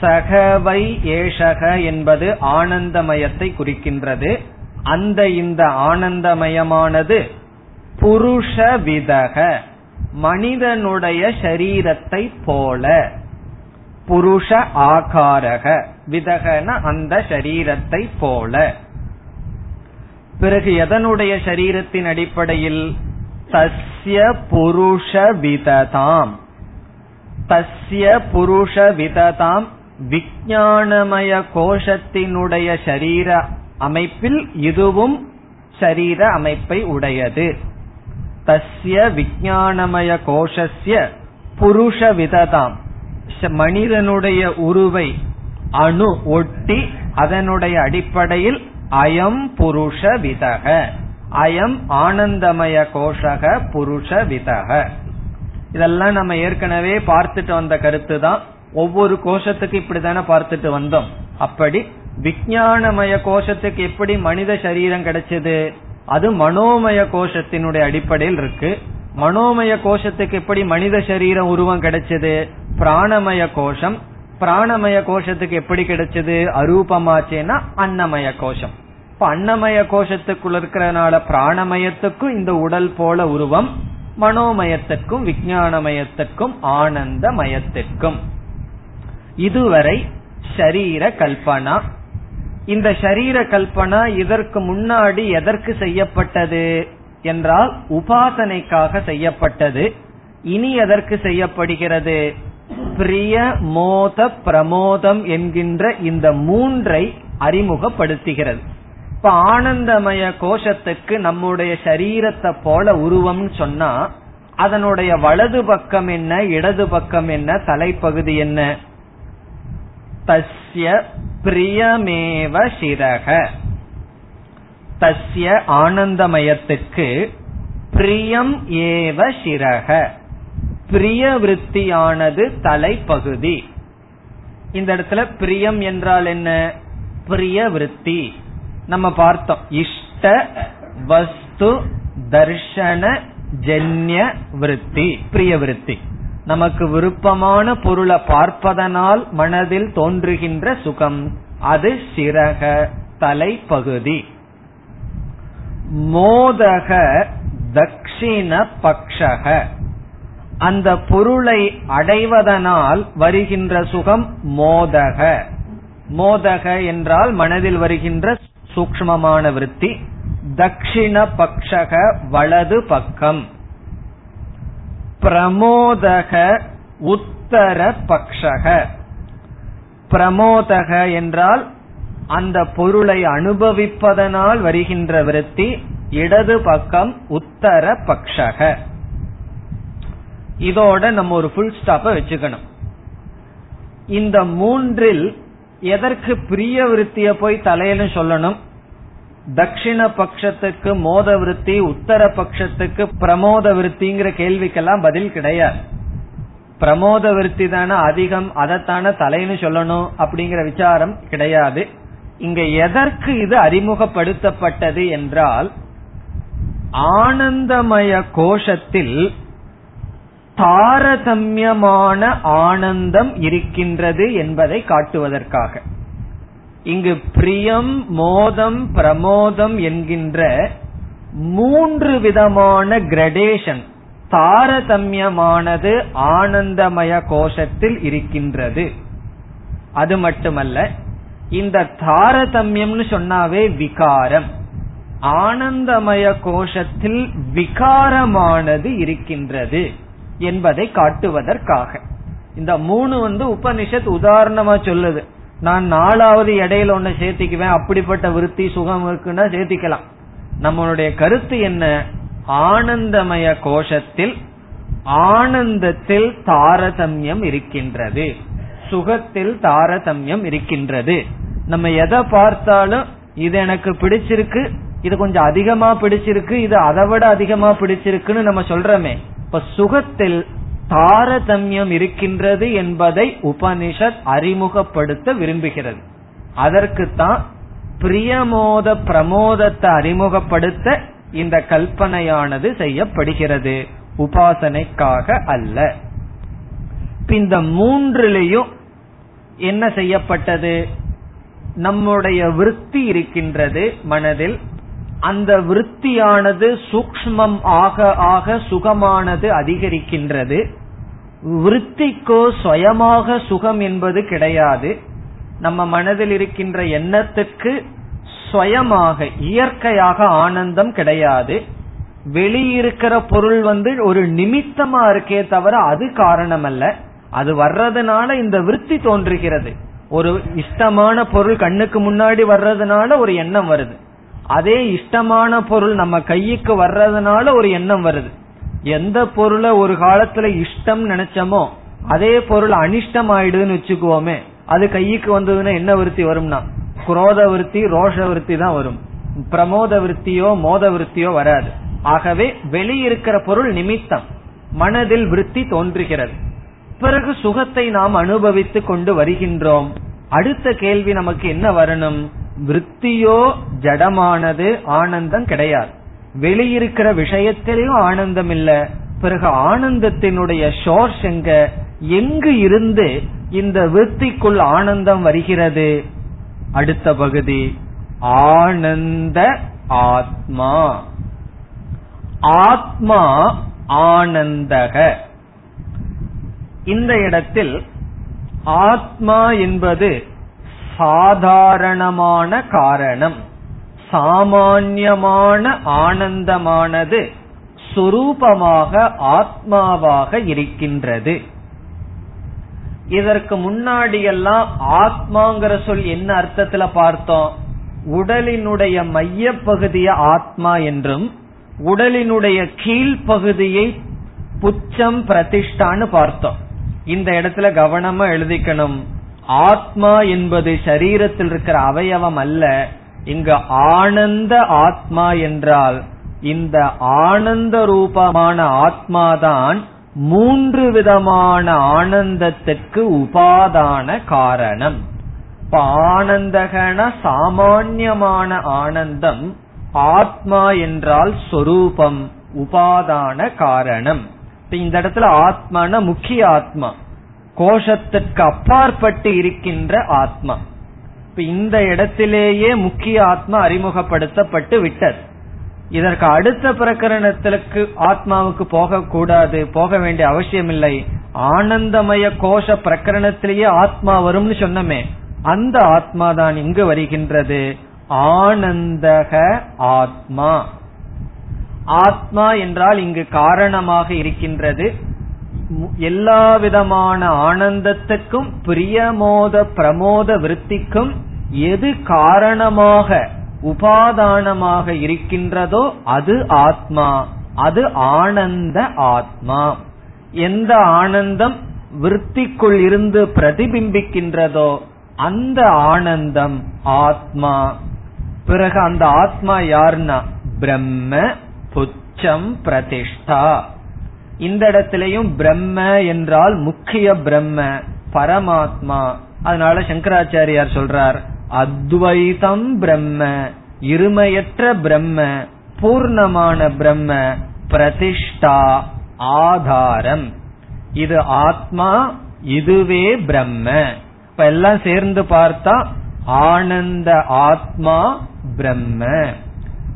சகவை ஏஷக என்பது ஆனந்தமயத்தை குறிக்கின்றது. அந்த இந்த ஆனந்தமயமானது புருஷவிதக மனிதனுடைய சரீரத்தை போல. புருஷ ஆகாரக. விதகன அந்த சரீரத்தை போல. பிறகு எதனுடைய சரீரத்தின் அடிப்படையில்? தஸ்ய புருஷ விததாம். தஸ்ய புருஷ விததாம் விஞ்ஞானமய கோஷத்தினுடைய சரீர அமைப்பில் இதுவும் சரீர அமைப்பை உடையது. தஸ்ய விஞ்ஞானமய கோஷஸ்ய புருஷ விததாம். மனிதனுடைய உருவை அணு ஒட்டி அதனுடைய அடிப்படையில் அயம் புருஷ விதக. அயம் ஆனந்தமய கோஷக புருஷ விதக. இதெல்லாம் நம்ம ஏற்கனவே பார்த்துட்டு வந்த கருத்து தான் ஒவ்வொரு கோஷத்துக்கு இப்படித்தானே பார்த்துட்டு வந்தோம். அப்படி விஜயானமய கோஷத்துக்கு எப்படி மனித சரீரம் கிடைச்சது? அது மனோமய கோஷத்தினுடைய அடிப்படையில் இருக்கு. மனோமய கோஷத்துக்கு எப்படி மனித சரீரம் உருவம் கிடைச்சது? பிராணமய கோஷம் பிராணமய கோஷத்துக்கு எப்படி கிடைச்சது? அரூபமாச்சேன்னா அன்னமய கோஷம் இப்ப அன்னமய கோஷத்துக்குள்ள இருக்கிறனால பிராணமயத்துக்கும் இந்த உடல் போல உருவம் மனோமயத்திற்கும் விஞ்ஞானமயத்திற்கும் ஆனந்தமயத்திற்கும் இதுவரை ஷரீர கல்பனா. இந்த ஷரீர கல்பனா இதற்கு முன்னாடி எதற்கு செய்யப்பட்டது என்றால் உபாசனைக்காக செய்யப்பட்டது. இனி எதற்கு செய்யப்படுகிறது? பிரிய மோத பிரமோதம் என்கின்ற இந்த மூன்றை அறிமுகப்படுத்துகிறது. இப்ப ஆனந்தமய கோஷத்துக்கு நம்முடைய சரீரத்தை போல உருவம்னு சொன்னா அதனுடைய வலது பக்கம் என்ன இடது பக்கம் என்ன தலைப்பகுதி என்ன? தஸ்ய பிரியமேவ சிரக. தஸ்ய ஆனந்தமயத்துக்கு பிரியம் ஏவ சிரக. பிரிய விருத்தியானது தலைப்பகுதி. இந்த இடத்துல பிரியம் என்றால் என்ன? பிரிய விருத்தி நம்ம பார்த்தோம். இஷ்ட வஸ்து தர்ஷன ஜன்ய விருத்தி பிரிய விருத்தி நமக்கு விருப்பமான பொருளை பார்ப்பதனால் மனதில் தோன்றுகின்ற சுகம். அது சிறக தலைப்பகுதி. மோதக தக்ஷிண பக்ஷக. அந்த பொருளை அடைவதனால் வருகின்ற சுகம் மோதக. மோதக என்றால் மனதில் வருகின்ற சூக்மமான விருத்தி. தக்ஷிண பக்ஷக வலது பக்கம். பிரமோதக உத்தர பக்ஷக. பிரமோதக என்றால் அந்த பொருளை அனுபவிப்பதனால் வருகின்ற விருத்தி. இடது பக்கம் உத்தர பக்ஷக. இதோட நம்ம ஒரு புல் ஸ்டாப்ப வச்சுக்கணும். இந்த மூன்றில் எதற்கு பிரிய விருத்திய போய் தலையில சொல்லணும்? தட்சிண பட்சத்துக்கு மோத விருத்தி உத்தர பட்சத்துக்கு பிரமோத விருத்திங்கிற கேள்விக்கெல்லாம் பதில் கிடையாது. பிரமோத விருத்தி தானே அதிகம் அதைத்தானே தலைன்னு சொல்லணும் அப்படிங்கிற விசாரம் கிடையாது. இங்க எதற்கு இது அறிமுகப்படுத்தப்பட்டது என்றால் ஆனந்தமய கோஷத்தில் தாரதமியமான ஆனந்தம் இருக்கின்றது என்பதை காட்டுவதற்காக. இங்கு பிரியம் மோதம் பிரமோதம் என்கின்ற மூன்று விதமான கிரடேஷன் தாரதமியமானது ஆனந்தமய கோஷத்தில் இருக்கின்றது. அது மட்டுமல்ல இந்த தாரதமியம்னு சொன்னாவே விகாரம். ஆனந்தமய கோஷத்தில் விகாரமானது இருக்கின்றது. என்பதை காட்டுவதற்காக. இந்த மூணு வந்து உபனிஷத் உதாரணமா சொல்லுது. நான் நாலாவது இடையில ஒன்னு சேர்த்திக்குவேன் அப்படிப்பட்ட விருத்தி சுகம் இருக்குன்னா சேர்த்திக்கலாம். நம்மளுடைய கருத்து என்ன? ஆனந்தமய கோஷத்தில் ஆனந்தத்தில் தாரதமியம் இருக்கின்றது. சுகத்தில் தாரதமியம் இருக்கின்றது. நம்ம எதை பார்த்தாலும் இது எனக்கு பிடிச்சிருக்கு இது கொஞ்சம் அதிகமா பிடிச்சிருக்கு இது அதை விட அதிகமா பிடிச்சிருக்குன்னு நம்ம சொல்றோமே. இப்ப சுகத்தில் தாரதமியம் இருக்கின்றது என்பதை உபனிஷத் அறிமுகப்படுத்த விரும்புகிறது. அதற்குத்தான் பிரியமோத பிரமோதத்தை அறிமுகப்படுத்த இந்த கல்பனையானது செய்யப்படுகிறது. உபாசனைக்காக அல்ல. இந்த மூன்றிலையும் என்ன செய்யப்பட்டது? நம்முடைய விருத்தி இருக்கின்றது மனதில் அந்த விருத்தியானது சூக்மம் ஆக ஆக சுகமானது அதிகரிக்கின்றது. விருத்திக்கோ சுயமாக சுகம் என்பது கிடையாது. நம்ம மனதில் இருக்கின்ற எண்ணத்துக்கு சுயமாக இயற்கையாக ஆனந்தம் கிடையாது. வெளியிருக்கிற பொருள் வந்து ஒரு நிமித்தமா இருக்கே தவிர அது காரணம் அல்ல அது வர்றதுனால இந்த விருத்தி தோன்றுகிறது. ஒரு இஷ்டமான பொருள் கண்ணுக்கு முன்னாடி வர்றதுனால ஒரு எண்ணம் வருது. அதே இஷ்டமான பொருள் நம்ம கைக்கு வர்றதுனால ஒரு எண்ணம் வருது. எந்த பொருளை ஒரு காலத்துல இஷ்டம் நினைச்சோமோ அதே பொருள் அனிஷ்டம் ஆயிடுதுன்னு வச்சுக்குவோமே அது கைக்கு வந்ததுன்னா என்ன விருத்தி வரும்னா? குரோத விருத்தி ரோஷ விருத்தி தான் வரும். பிரமோத விருத்தியோ மோத விருத்தியோ வராது. ஆகவே வெளியிருக்கிற பொருள் நிமித்தம் மனதில் விருத்தி தோன்றுகிறது. பிறகு சுகத்தை நாம் அனுபவித்து கொண்டு வருகின்றோம். அடுத்த கேள்வி நமக்கு என்ன வரணும்? விற்த்தியோ ஜடமானது ஆனந்தம் கிடையாது. வெளியிருக்கிற விஷயத்திலையும் ஆனந்தம் இல்ல பிறகு ஆனந்தத்தினுடைய சோர்ஸ் எங்க? எங்கு இருந்து இந்த விற்த்திக்குள் ஆனந்தம் வருகிறது? அடுத்த பகுதி. ஆனந்த ஆத்மா. ஆத்மா ஆனந்தக. இந்த இடத்தில் ஆத்மா என்பது சாதாரணமான காரணம். சாமான்யமான ஆனந்தமானது சுரூபமாக ஆத்மாவாக இருக்கின்றது. இதற்கு முன்னாடியெல்லாம் ஆத்மாங்கிற சொல் என்ன அர்த்தத்துல பார்த்தோம்? உடலினுடைய மைய பகுதிய ஆத்மா என்றும் உடலினுடைய கீழ்ப்பகுதியை புச்சம் பிரதிஷ்டான்னு பார்த்தோம். இந்த இடத்துல கவனமா எழுதிக்கணும். ஆத்மா என்பது சரீரத்தில் இருக்கிற அவயவம் அல்ல. இங்கு ஆனந்த ஆத்மா என்றால் இந்த ஆனந்த ரூபமான ஆத்மாதான் மூன்று விதமான ஆனந்தத்திற்கு உபாதான காரணம். இப்ப ஆனந்தகன சாமான்யமான ஆனந்தம் ஆத்மா என்றால் சொரூபம் உபாதான காரணம். இந்த இடத்துல ஆத்மான முக்கிய ஆத்மா. கோஷத்திற்கு அப்பாற்பட்டு இருக்கின்ற ஆத்மா. இப்ப இந்த இடத்திலேயே முக்கிய ஆத்மா அறிமுகப்படுத்தப்பட்டு விட்டது. இதற்கு அடுத்த பிரகரணத்திற்கு ஆத்மாவுக்கு போக கூடாது போக வேண்டிய அவசியம் இல்லை ஆனந்தமய கோஷ பிரகரணத்திலேயே ஆத்மா வரும்னு சொன்னமே அந்த ஆத்மா தான் இங்கு வருகின்றது. ஆனந்தக ஆத்மா. ஆத்மா என்றால் இங்கு காரணமாக இருக்கின்றது எல்லா விதமான ஆனந்தத்துக்கும் பிரியமோத பிரமோத விருத்திக்கும் எது காரணமாக உபாதானமாக இருக்கின்றதோ அது ஆத்மா. அது ஆனந்த ஆத்மா. எந்த ஆனந்தம் விருத்திக்குள் இருந்து பிரதிபிம்பிக்கின்றதோ அந்த ஆனந்தம் ஆத்மா. பிறகு அந்த ஆத்மா யாருன்னா பிரம்ம புச்சம் பிரதிஷ்டா. இந்த இடத்திலையும் பிரம்ம என்றால் முக்கிய பிரம்ம பரமாத்மா. அதனால சங்கராச்சாரியார் சொல்றார் அத்வைதம் பிரம்ம இருமையற்ற பிரம்ம பூர்ணமான பிரம்ம பிரதிஷ்டா ஆதாரம். இது ஆத்மா இதுவே பிரம்ம. இப்ப எல்லாம் சேர்ந்து பார்த்தா ஆனந்த ஆத்மா பிரம்ம.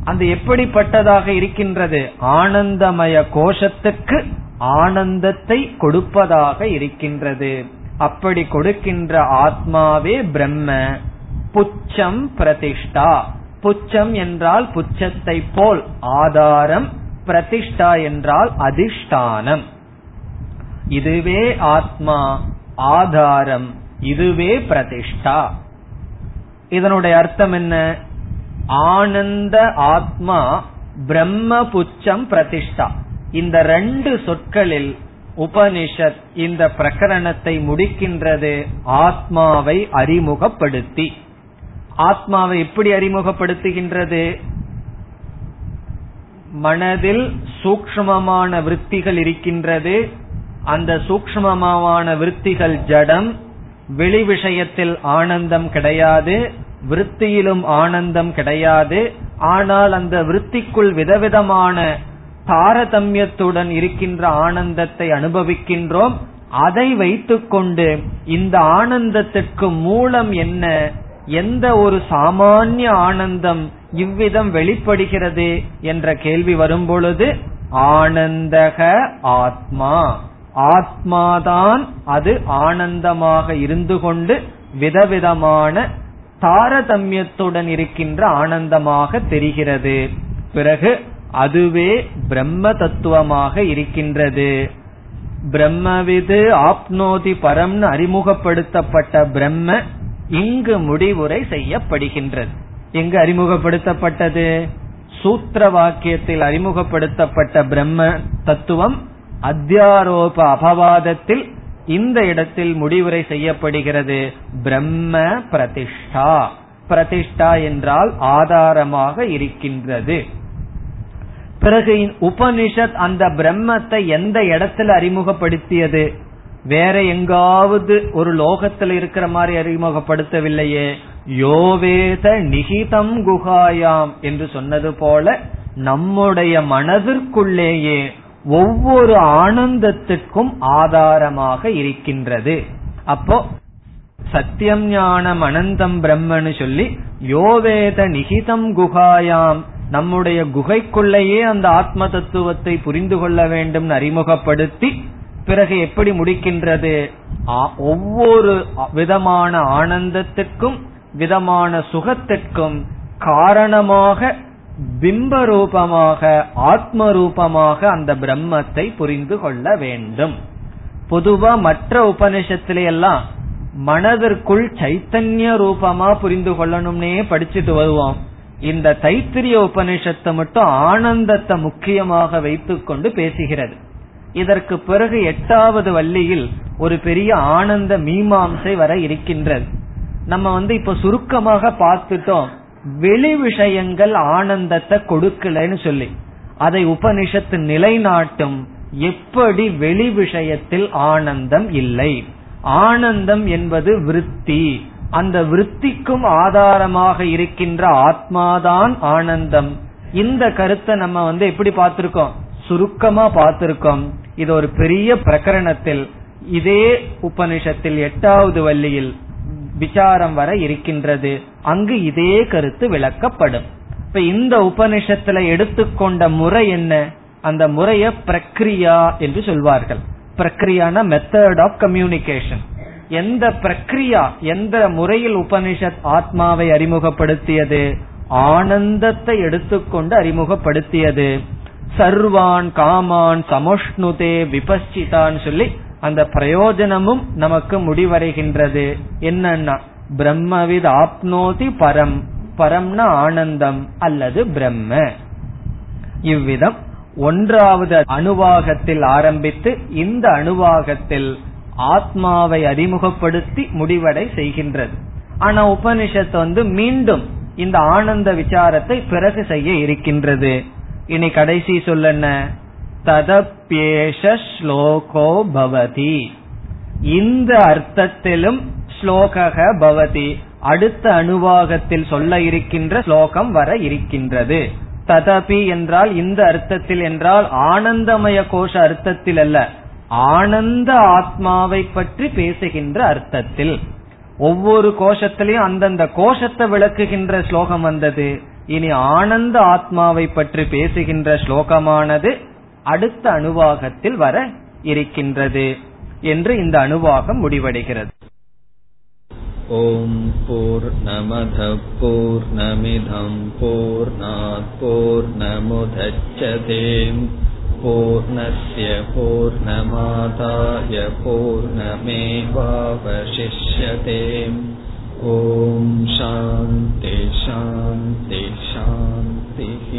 அந்த எப்படிப்பட்டதாக இருக்கின்றது? ஆனந்தமய கோஷத்துக்கு ஆனந்தத்தை கொடுப்பதாக இருக்கின்றது. அப்படி கொடுக்கின்ற ஆத்மாவே பிரம்ம. புச்சம் பிரதிஷ்டா. புச்சம் என்றால் புச்சத்தை போல் ஆதாரம் பிரதிஷ்டா என்றால் அதிஷ்டானம். இதுவே ஆத்மா ஆதாரம் இதுவே பிரதிஷ்டா. இதனுடைய அர்த்தம் என்ன? ஆனந்த ஆத்மா பிரம்ம புச்சம் பிரதிஷ்டா. இந்த ரெண்டு சொற்களில் உபனிஷத் இந்த பிரகரணத்தை முடிக்கின்றது ஆத்மாவை அறிமுகப்படுத்தி. ஆத்மாவை எப்படி அறிமுகப்படுத்துகின்றது? மனதில் சூக்மமான விற்த்திகள் இருக்கின்றது. அந்த சூக்மமான விற்த்திகள் ஜடம். வெளி விஷயத்தில் ஆனந்தம் கிடையாது. விருத்தியிலும் ஆனந்தம் கிடையாது. ஆனால் அந்த விருத்திக்குள் விதவிதமான தாரதமியத்துடன் இருக்கின்ற ஆனந்தத்தை அனுபவிக்கின்றோம். அதை வைத்துக்கொண்டு இந்த ஆனந்தத்திற்கு மூலம் என்ன எந்த ஒரு சாமானிய ஆனந்தம் இவ்விதம் வெளிப்படுகிறது என்ற கேள்வி வரும்பொழுது ஆனந்தக ஆத்மா. ஆத்மாதான் அது ஆனந்தமாக இருந்து கொண்டு விதவிதமான தாரதமியத்துடன் இருக்கின்ற ஆனந்தமாக தெரிகிறது. பிறகு அதுவே பிரம்ம தத்துவமாக இருக்கின்றது. பிரம்மவிது ஆப்னோதி பரம்னு அறிமுகப்படுத்தப்பட்ட பிரம்ம இங்கு முடிவுரை செய்யப்படுகின்றது. எங்கு அறிமுகப்படுத்தப்பட்டது? சூத்திர வாக்கியத்தில் அறிமுகப்படுத்தப்பட்ட பிரம்ம தத்துவம் அத்தியாரோப அபவாதத்தில் இந்த இடத்தில் முடிவுரை செய்யப்படுகிறது. பிரம்ம பிரதிஷ்டா. பிரதிஷ்டா என்றால் ஆதாரமாக இருக்கின்றது. பிறகு உபனிஷத் அந்த பிரம்மத்தை எந்த இடத்துல அறிமுகப்படுத்தியது? வேற எங்காவது ஒரு லோகத்தில் இருக்கிற மாதிரி அறிமுகப்படுத்தவில்லையே. யோவேத நிகிதம் குகாயாம் என்று சொன்னது போல நம்முடைய மனதிற்குள்ளேயே ஒவ்வொரு ஆனந்தத்திற்கும் ஆதாரமாக இருக்கின்றது. அப்போ சத்தியம் ஞானம் அனந்தம் பிரம்மன்னு சொல்லி யோவேத நிகிதம் குகாயாம் நம்முடைய குகைக்குள்ளேயே அந்த ஆத்ம தத்துவத்தை புரிந்து கொள்ள வேண்டும் அறிமுகப்படுத்தி பிறகு எப்படி முடிக்கின்றது? ஒவ்வொரு விதமான ஆனந்தத்திற்கும் விதமான சுகத்திற்கும் காரணமாக பிம்ப ரூபமாக ஆத்ம ரூபமாக அந்த பிரம்மத்தை புரிந்து கொள்ள வேண்டும். பொதுவா மற்ற உபனிஷத்திலே எல்லாம் மனதிற்குள் சைத்தன்ய ரூபமா புரிந்து கொள்ளணும்னே படிச்சுட்டு வருவோம். இந்த தைத்திரிய உபனிஷத்தை மட்டும் ஆனந்தத்தை முக்கியமாக வைத்துக்கொண்டு பேசுகிறது. இதற்கு பிறகு எட்டாவது வள்ளியில் ஒரு பெரிய ஆனந்த மீமாம்சை வர இருக்கின்றது. நம்ம வந்து இப்ப சுருக்கமாக பார்த்துட்டோம். வெளி விஷயங்கள் ஆனந்தத்தை கொடுக்கலன்னு சொல்லி அதை உபனிஷத்து நிலைநாட்டும் எப்படி வெளி விஷயத்தில் ஆனந்தம் இல்லை. ஆனந்தம் என்பது விருத்தி. அந்த விருத்திக்கும் ஆதாரமாக இருக்கின்ற ஆத்மாதான் ஆனந்தம். இந்த கருத்தை நம்ம வந்து எப்படி பார்த்திருக்கோம்? சுருக்கமா பார்த்திருக்கோம். இது ஒரு பெரிய பிரகரணத்தில் இதே உபனிஷத்தில் எட்டாவது வள்ளியில் விசாரம் வர இருக்கின்றது. அங்கு இதே கருத்து விளக்கப்படும். இப்ப இந்த உபனிஷத்துல எடுத்துக்கொண்ட முறை என்ன? அந்த முறைய பிரக்ரியா என்று சொல்வார்கள். பிரக்ரியான மெத்தட் ஆஃப் கம்யூனிகேஷன் எந்த பிரக்ரியா எந்த முறையில் உபனிஷத் ஆத்மாவை அறிமுகப்படுத்தியது? ஆனந்தத்தை எடுத்துக்கொண்டு அறிமுகப்படுத்தியது. சர்வான் காமான் சமோஷ்ணுதே விபஸ்சிதான் சொல்லி அந்த பிரயோஜனமும் நமக்கு முடிவடைகின்றது. என்னன்னா பிரம்மவித் ஆப்னோதி பரம் பரம்னா ஆனந்தம் அல்லது பிரம்ம. இவ்விதம் ஒன்றாவது அணுவாகத்தில் ஆரம்பித்து இந்த அணுவாகத்தில் ஆத்மாவை அறிமுகப்படுத்தி முடிவடை செய்கின்றது. ஆனா உபனிஷத்து வந்து மீண்டும் இந்த ஆனந்த விசாரத்தை பிறகு செய்ய இருக்கின்றது. இனி கடைசி சொல்ல என்ன? ததப்பேஷ ஸ்லோகோ பவதி. இந்த அர்த்தத்திலும் ஸ்லோக பவதி. அடுத்த அணுவாகத்தில் சொல்ல இருக்கின்ற ஸ்லோகம் வர இருக்கின்றது. ததபி என்றால் இந்த அர்த்தத்தில் என்றால் ஆனந்தமய கோஷ அர்த்தத்தில் அல்ல. ஆனந்த ஆத்மாவை பற்றி பேசுகின்ற அர்த்தத்தில். ஒவ்வொரு கோஷத்திலையும் அந்தந்த கோஷத்தை விளக்குகின்ற ஸ்லோகம் வந்தது. இனி ஆனந்த ஆத்மாவை பற்றி பேசுகின்ற ஸ்லோகமானது அடுத்த அணுவாகத்தில் வர இருக்கின்றது என்று இந்த அணுவாகம் முடிவடைகிறது ஓம் போர் நமத போர் நமிதம் போர் போர் நமுதச்சதேம் पूर्णस्य पूर्णमादाय पूर्णमेवावशिष्यते ॐ शान्ति शान्ति शान्तिः